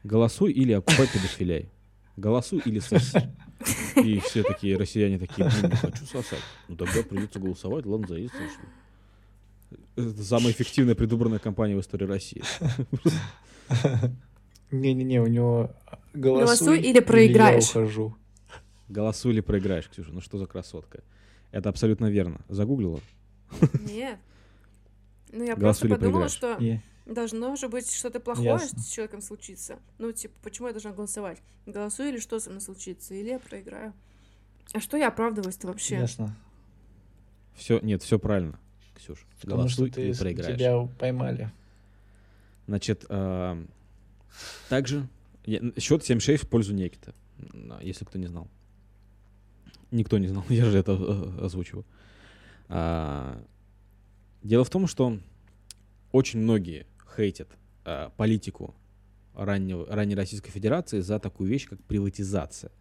Голосуй или окупай педофиляй. Голосуй или соси. *laughs* И все такие россияне такие, блин, не хочу сосать. Ну тогда придется голосовать, ладно, за Ельцина, что ли. Это самая эффективная предвыборная кампания в истории России. Не-не-не, у него голосуй, Голосуй или проиграешь. я ухожу. Голосуй или проиграешь, Ксюша. Ну что за красотка? Это абсолютно верно. Загуглила? Нет. Ну, я Голосуй просто или подумала, проиграешь. что должно же быть что-то плохое Ясно. с человеком случиться. Ну, типа, почему я должна голосовать? Голосую или что со мной случится? Или я проиграю? А что я оправдываюсь-то вообще? Ясно. Все, нет, все правильно, Ксюша. Потому что Голосуй или ты, проиграешь. тебя поймали. Значит, а, также счет 7-6 в пользу Некита, если кто не знал. Никто не знал, *laughs* я же это э, озвучиваю. А, Дело в том, что очень многие хейтят а, политику раннего, ранней Российской Федерации за такую вещь, как приватизация.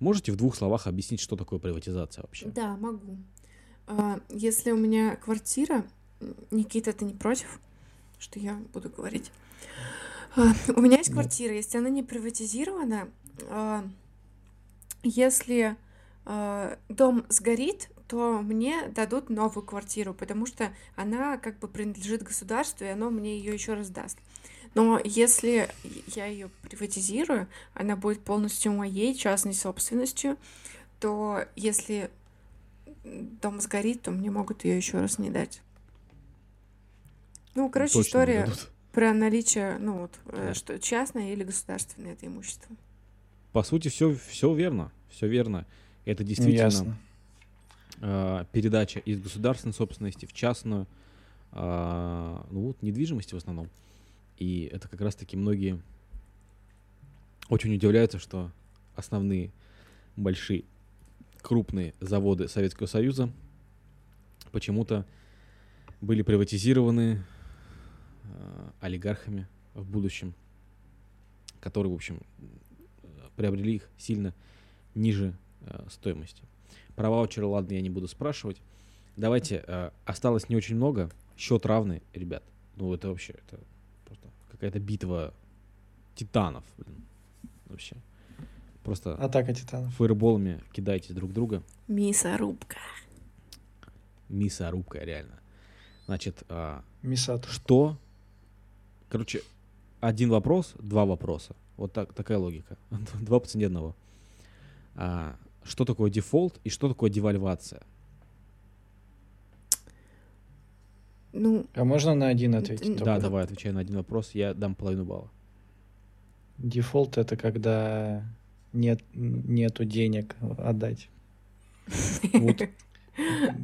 Можете в двух словах объяснить, что такое приватизация вообще? Да, могу. А, если у меня квартира, Никита, ты не против, что я буду говорить? А, у меня есть квартира, если она не приватизирована, а, если дом сгорит, то мне дадут новую квартиру, потому что она как бы принадлежит государству, и оно мне ее еще раз даст. Но если я ее приватизирую, она будет полностью моей частной собственностью, то если дом сгорит, то мне могут ее еще раз не дать. Ну, короче, Точно история про наличие, ну вот, э, Да. что частное или государственное это имущество. По сути, все, все верно. Все верно. Это действительно Ясно. А, передача из государственной собственности в частную, а, ну вот, недвижимости в основном. И это как раз-таки многие очень удивляются, что основные большие крупные заводы Советского Союза почему-то были приватизированы а, олигархами в будущем, которые, в общем, э, приобрели их сильно ниже э, стоимости. Про ваучеры, ладно, я не буду спрашивать. Давайте, э, осталось не очень много. Счет равный, ребят. Ну, это вообще, это просто какая-то битва титанов, блин. Вообще. Просто Атака титанов. фаерболами кидайте друг друга. Мясорубка. Мясорубка, реально. Значит, а, Мисату. что... Короче, один вопрос, два вопроса. Вот так, такая логика. *laughs* Два по цене одного. А, что такое дефолт и что такое девальвация? Ну, А можно на один ответить? Да, только? давай, отвечай на один вопрос, я дам половину балла. Дефолт это когда нет нету денег отдать. Вот.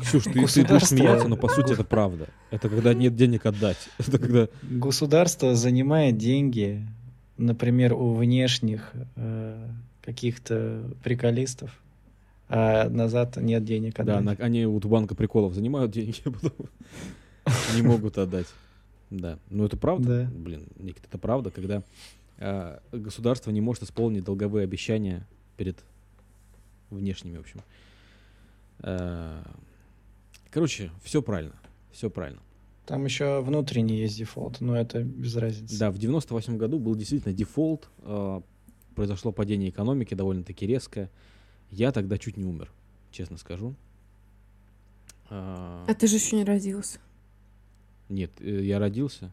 Ксюш, ты, ты будешь смеяться, но по сути это правда. Это когда нет денег отдать. *laughs* Это когда... Государство занимает деньги, например, у внешних э, каких-то приколистов, а назад нет денег Да, отдать. на- они вот у банка приколов занимают *laughs* деньги, а потом не могут отдать. Да, ну это правда, Да. блин, Никит, это правда, когда а, государство не может исполнить долговые обещания перед внешними, в общем. А, Короче, все правильно, все правильно. Там еще внутренний есть дефолт, но это без разницы. Да, в 98 году был действительно дефолт, а, произошло падение экономики довольно-таки резкое. Я тогда чуть не умер, честно скажу. А, а ты же еще не родился. Нет, э, я родился.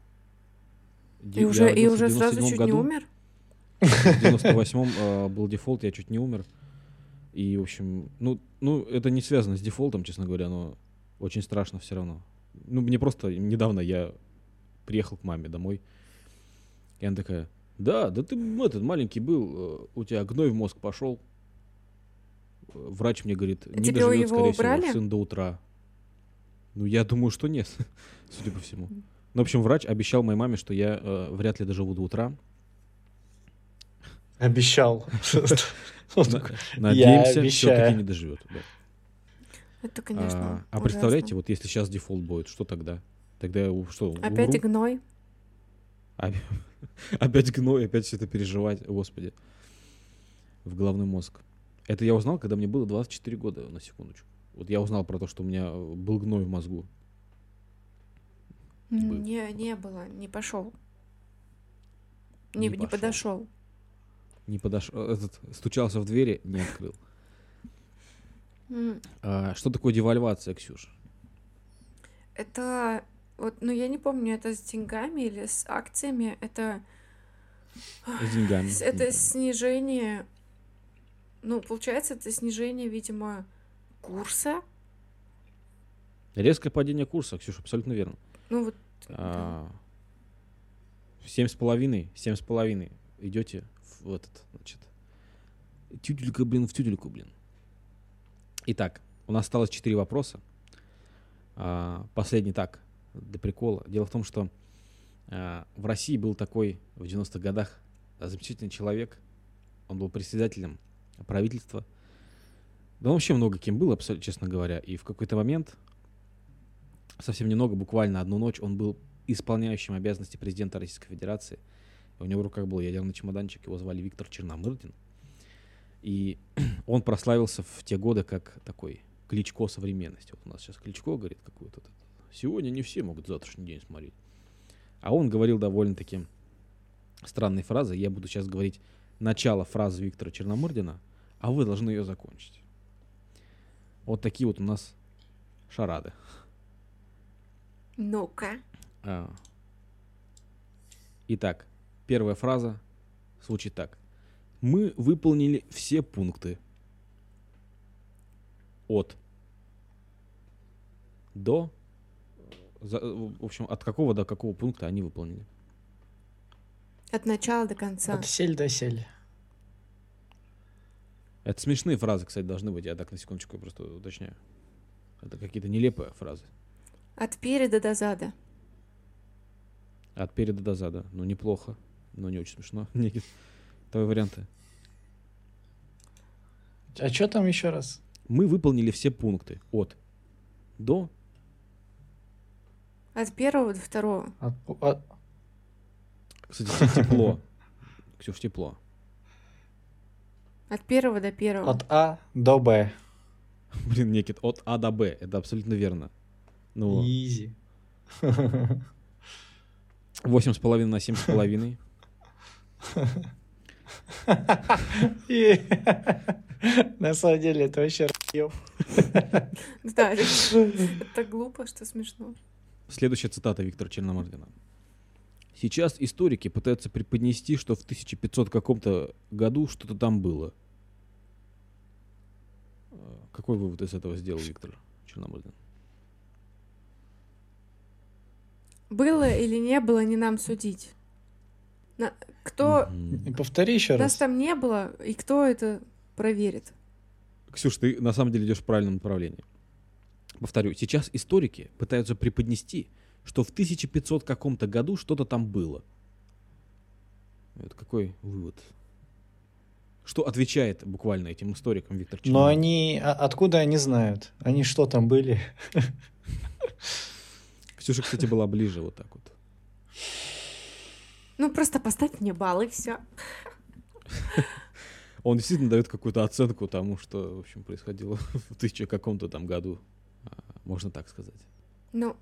Ди- И я уже, и родился в уже сразу 97 чуть году. не умер? В 98-м э, был дефолт, я чуть не умер. И, в общем, ну, ну, это не связано с дефолтом, честно говоря, но очень страшно все равно. Ну, мне просто недавно я приехал к маме домой, и она такая, да, да ты этот маленький был, э, у тебя гной в мозг пошел. Врач мне говорит, не Тебе доживет, его скорее убрали? всего, сын до утра. Ну, я думаю, что нет, *laughs* судя по всему. Ну, в общем, врач обещал моей маме, что я э, вряд ли доживу до утра. Обещал. *laughs* На- Надеемся, все-таки не доживет. Это, конечно, А, а представляете, вот если сейчас дефолт будет, что тогда? Тогда что, *laughs* Опять гной. Опять гной, опять все это переживать, господи. В головной мозг. Это я узнал, когда мне было 24 года, на секундочку. Вот я узнал про то, что у меня э, был гной в мозгу. Был. Не, не было, не пошел. Не, Не не, подошел. Не подошел, этот, стучался в двери, не открыл. А, что такое девальвация, Ксюш? Это вот, ну я не помню, это с деньгами или с акциями. Это С деньгами. Это снижение, ну, получается, это снижение, видимо, курса. Резкое падение курса, Ксюша, абсолютно верно. Ну, вот, А, Семь с половиной, семь с половиной. Идете в этот, значит, тюделька, блин, в тюдельку, блин. Итак, у нас осталось четыре вопроса. А, Последний так, для прикола. Дело в том, что а, в России был такой в 90-х годах замечательный человек. Он был председателем правительства. Да вообще много кем был, абсолютно, честно говоря. И в какой-то момент, совсем немного, буквально одну ночь, он был исполняющим обязанности президента Российской Федерации. У него в руках был ядерный чемоданчик, его звали Виктор Черномырдин. И *clears throat* он прославился в те годы как такой Кличко современности. Вот у нас сейчас Кличко говорит этот, Сегодня не все могут завтрашний день смотреть. А он говорил довольно-таки странной фразой. Я буду сейчас говорить начало фразы Виктора Черномырдина, а вы должны ее закончить. Вот такие вот у нас шарады. ну-ка. А. Итак, первая фраза звучит так. Мы выполнили все пункты от до за- в общем, от какого до какого пункта они выполнили. От начала до конца. От сель до сель. Это смешные фразы, кстати, должны быть. Я так на секундочку просто уточняю. Это какие-то нелепые фразы. От переда до зада. От переда до зада. Ну, неплохо, но не очень смешно. *laughs* Никит, Твои варианты. А что там еще раз? Мы выполнили все пункты от до От первого до второго. От- от- Кстати, те- тепло. *laughs* Ксюш, тепло. От первого до первого. от А до Б. *laughs* Блин, Никит, от А до Б. Это абсолютно верно. Ну, Изи. *laughs* восемь с половиной на семь с половиной. На самом деле это вообще. Да, это, глупо, что смешно. Следующая цитата Виктора Черномырдина. Сейчас историки пытаются преподнести, что в 1500 каком-то году что-то там было. Э, Какой вывод из этого сделал Виктор Черномырдин? Было или не было, не нам судить. На- Кто... Повтори еще Нас раз. там не было, и кто это проверит? Ксюш, ты на самом деле идешь в правильном направлении. Повторю, сейчас историки пытаются преподнести, что в 1500 каком-то году что-то там было. Это какой вывод? Что отвечает буквально этим историкам Виктор Но Черномырдин? они... а- Откуда они знают? Они что там были? Ксюша, кстати, была ближе вот так вот. Ну, просто поставь мне балл, и все. Он действительно дает какую-то оценку тому, что, в общем, происходило *laughs* в тысяча каком-то там году. А, Можно так сказать. Ну,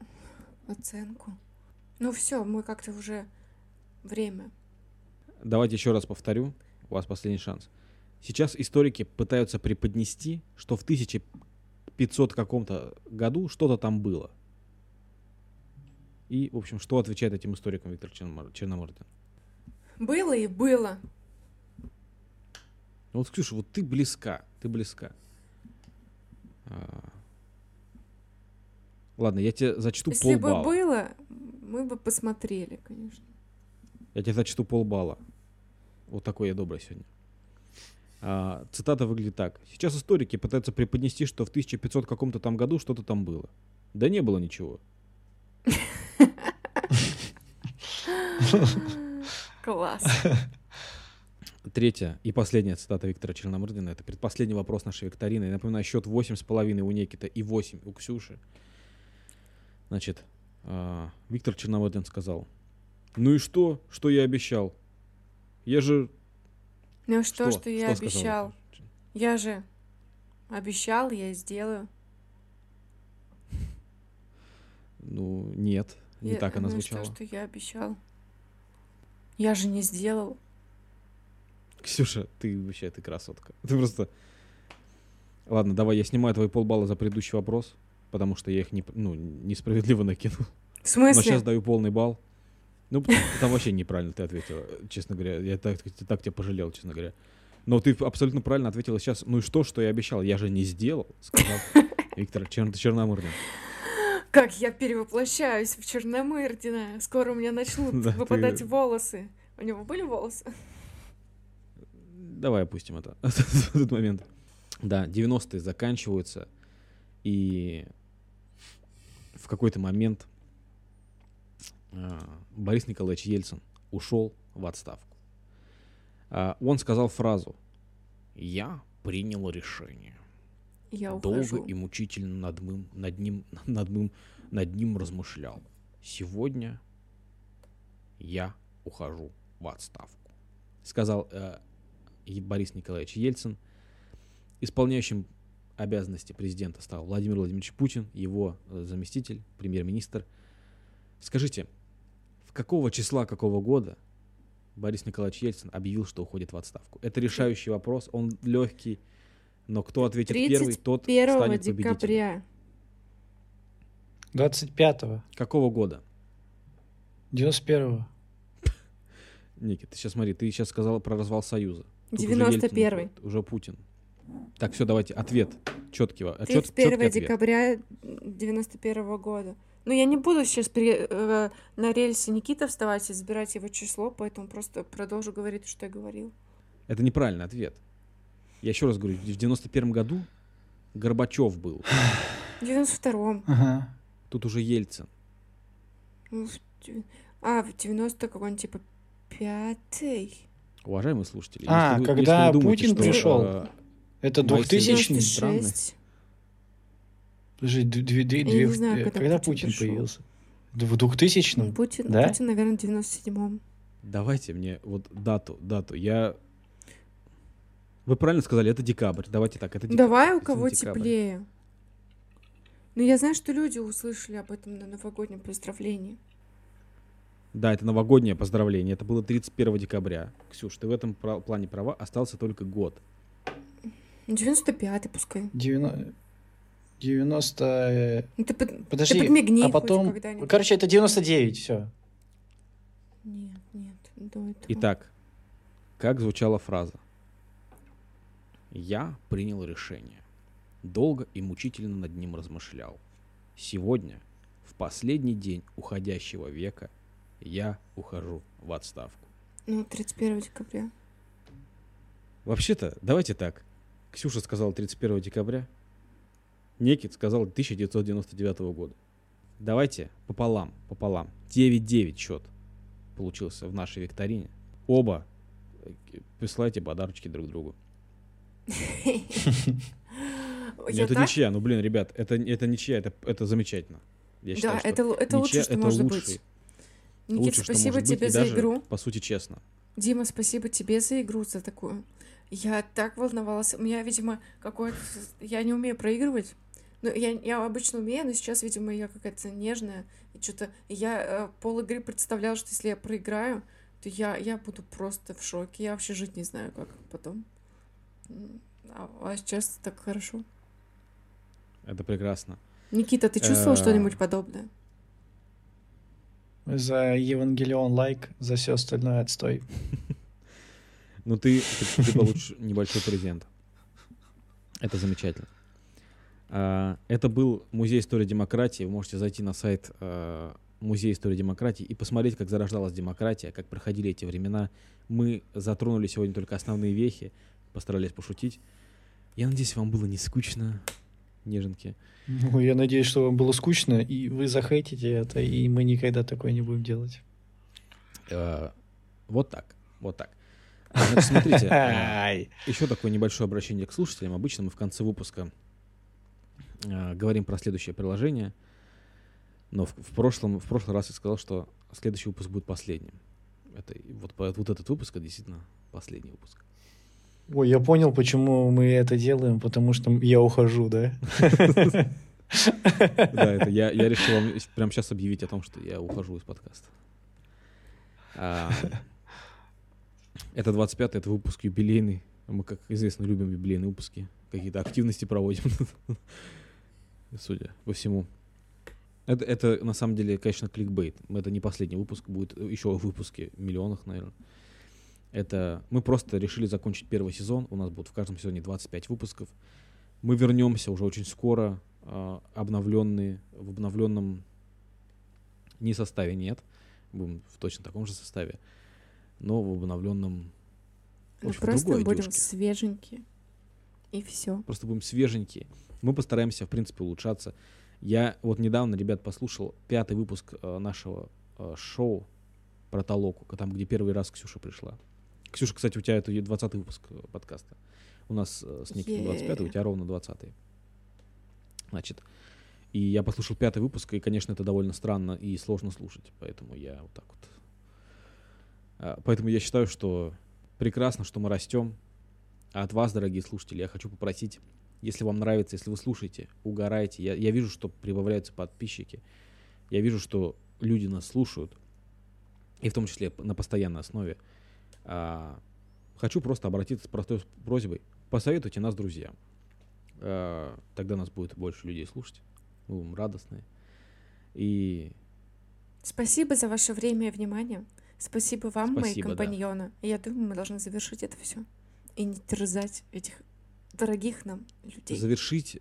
оценку. Ну все, мы как-то уже время. Давайте еще раз повторю. У вас последний шанс. Сейчас историки пытаются преподнести, что в 1500 каком-то году что-то там было. И, в общем, что отвечает этим историкам Виктор Черномор- Черномырдин? Было и было. Ну Вот, Ксюша, вот ты близка, ты близка. А. Ладно, я тебе зачту Если бы полбалла. было, мы бы посмотрели, конечно. Я тебе зачту полбалла. Вот такой я добрый сегодня. А, цитата выглядит так. Сейчас историки пытаются преподнести, что в 1500 каком-то там году что-то там было. Да не было ничего. Класс. Третья и последняя цитата Виктора Черномырдина. Это предпоследний вопрос нашей викторины. Я напоминаю, счет 8,5 у Никита и 8 у Ксюши. Значит, а, Виктор Черномырдин сказал, ну и что, что я обещал? Я же... Ну что, что, я сказал обещал? Я же обещал, я сделаю. Ну, нет, не Я- так она ну звучала. Что, что я обещал? Я же не сделал. Ксюша, ты вообще, ты красотка. Ты просто... Ладно, давай, я снимаю твои полбалла за предыдущий вопрос, потому что я их не, ну, несправедливо накинул. В смысле? Но сейчас даю полный балл. Ну, там вообще неправильно ты ответила, честно говоря. Я так, так тебя пожалел, честно говоря. Но ты абсолютно правильно ответила сейчас. Ну и что, что я обещал? Я же не сделал, сказал *laughs* Виктор Чер- Черномырдин. Как я перевоплощаюсь в Черномырдина. Скоро у меня начнут Да, ты- выпадать волосы. У него были волосы? Давай опустим это *laughs* в этот момент. Да, 90-е заканчиваются, и в какой-то момент а, Борис Николаевич Ельцин ушел в отставку. А, Он сказал фразу «Я принял решение». Я Долго ухожу. и мучительно над, мым- над, ним, *laughs* над, мым- над ним размышлял. Сегодня я ухожу в отставку. Сказал э, Борис Николаевич Ельцин. Исполняющим обязанности президента стал Владимир Владимирович Путин, его э, заместитель, премьер-министр. Скажите, в какого числа, какого года Борис Николаевич Ельцин объявил, что уходит в отставку? Это решающий вопрос, он легкий, но кто ответит первый, тот 1 станет победителем. декабря. 25-го, Какого года? 91-го. Ники, ты сейчас смотри, ты сейчас сказала про развал Союза. Тут уже 91-й. Ельцин уходит, Уже Путин. Так, все, давайте, ответ. Четкий, во- чет- 31 четкий декабря 91 года. Ну, я не буду сейчас при- э, на рельсе Никита вставать и забирать его число, поэтому просто продолжу говорить, что я говорил. Это неправильный ответ. Я еще раз говорю, в 91 году Горбачев был. В 92-м. Ага. Тут уже Ельцин. Ну, в А, в 90 какой-нибудь типа пятый. Уважаемые слушатели, А, если вы- когда если вы думаете, Путин что, пришел. э, Это Мои 2000 семьдесят странный. 96. Подожди, две- две- две- не знаю, э, когда когда Путин Путин появился? В 2000 Путин, Да? Путин, наверное, в 97-м. давайте мне вот дату, дату. Я... Вы правильно сказали, это декабрь. Давайте так, это декабрь. Давай у кого декабрь. теплее. Ну, я знаю, что люди услышали об этом на новогоднем поздравлении. Да, это новогоднее поздравление. Это было 31 декабря. Ксюш, ты в этом пра- плане права. Остался только год. Ну, 95-й пускай. 90... 90... э, Ну, ты, под- Подожди, ты подмигни а потом... когда-нибудь. Короче, это 99, все. Нет, нет, до этого. Итак, как звучала фраза? Я принял решение. Долго и мучительно над ним размышлял. Сегодня, в последний день уходящего века, я ухожу в отставку. Ну, 31 декабря. Вообще-то, давайте так. Ксюша сказала 31 декабря. Некит сказал 1999 года. Давайте пополам, пополам. 9-9 счет получился в нашей викторине. Оба э, присылайте подарочки друг другу. *laughs* Это ничья, ну блин, ребят, это, это ничья, это, это замечательно. Я считаю, Да, это, это лучше, что может быть. Никит, спасибо тебе за игру. По сути, честно. Дима, спасибо тебе за игру, за такую. Я так волновалась. У меня, видимо, какое-то... Я не умею проигрывать. Ну, я, я обычно умею, но сейчас, видимо, я какая-то нежная. И что-то... Я э, пол игры представляла, что если я проиграю, то я, я буду просто в шоке. Я вообще жить не знаю, как потом. А, а сейчас так хорошо. Это прекрасно. Никита, ты чувствовал Э, что-нибудь подобное? За Евангелион лайк, за все остальное отстой. *laughs* Ну, ты, ты, ты получишь небольшой презент. Это замечательно. А, Это был Музей истории демократии. Вы можете зайти на сайт а, Музея истории демократии и посмотреть, как зарождалась демократия, как проходили эти времена. Мы затронули сегодня только основные вехи, постарались пошутить. Я надеюсь, вам было не скучно, неженки. Ну, я надеюсь, что вам было скучно, и вы захейтите это, и мы никогда такое не будем делать. Э, Вот так, вот так. А, Значит, смотрите, э, еще такое небольшое обращение к слушателям. Обычно мы в конце выпуска э, говорим про следующее приложение. Но в, в прошлом, в прошлый раз я сказал, что следующий выпуск будет последним. Это, вот, вот этот выпуск это действительно последний выпуск. Ой, я понял, почему мы это делаем, потому что я ухожу, да? *laughs* Да, это я, я решил вам прямо сейчас объявить о том, что я ухожу из подкаста. Это 25-й, это выпуск юбилейный. Мы, как известно, любим юбилейные выпуски. Какие-то активности проводим. *laughs* Судя по всему. Это, это на самом деле, конечно, кликбейт. Это не последний выпуск, будет еще выпуски миллионах, наверное. Это мы просто решили закончить первый сезон. У нас будет в каждом сезоне 25 выпусков. Мы вернемся уже очень скоро, а, обновленные, в обновленном не составе нет, будем в точно таком же составе, но в обновленном Мы общем, просто другой будем одежке. свеженькие. И все. Просто будем свеженькие. Мы постараемся, в принципе, улучшаться. Я вот недавно, ребят, послушал пятый выпуск э, нашего э, шоу про Толоку, там, где первый раз Ксюша пришла. Ксюша, кстати, у тебя это 20 выпуск э, подкаста. У нас э, с Никитой 25 у тебя ровно 20 Значит, и я послушал пятый выпуск, и, конечно, это довольно странно и сложно слушать, поэтому я вот так вот. А, Поэтому я считаю, что прекрасно, что мы растем. А от вас, дорогие слушатели, я хочу попросить, если вам нравится, если вы слушаете, угораете. Я, я вижу, что прибавляются подписчики. Я вижу, что люди нас слушают. И в том числе на постоянной основе. А, хочу просто обратиться с простой просьбой. Посоветуйте нас друзьям. А, тогда нас будет больше людей слушать. Мы будем радостные. И Спасибо за ваше время и внимание. Спасибо вам, мои Спасибо, да. компаньоны. И Я думаю, мы должны завершить это все. И не терзать этих дорогих нам людей. завершить,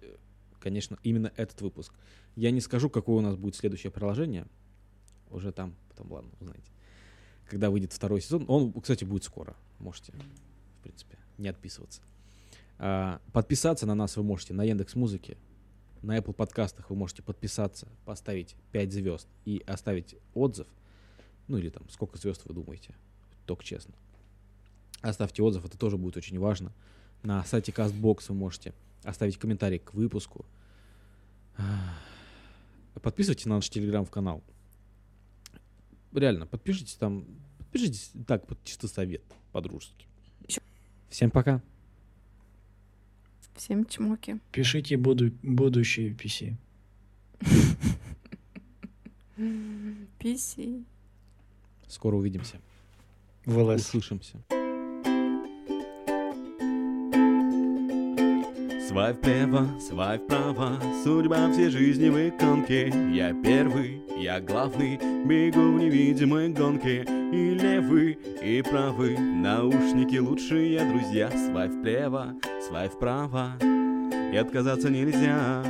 конечно, именно этот выпуск. Я не скажу, какое у нас будет следующее приложение. Уже там, потом, ладно, узнаете. Когда выйдет второй сезон. Он, кстати, будет скоро. Можете, в принципе, не отписываться. А, подписаться на нас вы можете на Яндекс Музыке, на Apple подкастах вы можете подписаться, поставить 5 звезд и оставить отзыв. Ну или там, сколько звезд вы думаете, только честно. Оставьте отзыв, это тоже будет очень важно. На сайте CastBox вы можете оставить комментарий к выпуску. Подписывайтесь на наш телеграм-канал. Реально, подпишитесь там. Подпишитесь так, под чисто совет, по-дружески. Всем пока. Всем чмоки. Пишите буду, будущие PC. Писи. *laughs* Скоро увидимся. В ЛС. Услышимся. Свай вправо, свай вправо, судьба всей жизни в иконке. Я первый, я главный, бегу в невидимой гонке. И левый, и правый, наушники лучшие друзья. Свай вправо, свай вправо, и отказаться нельзя.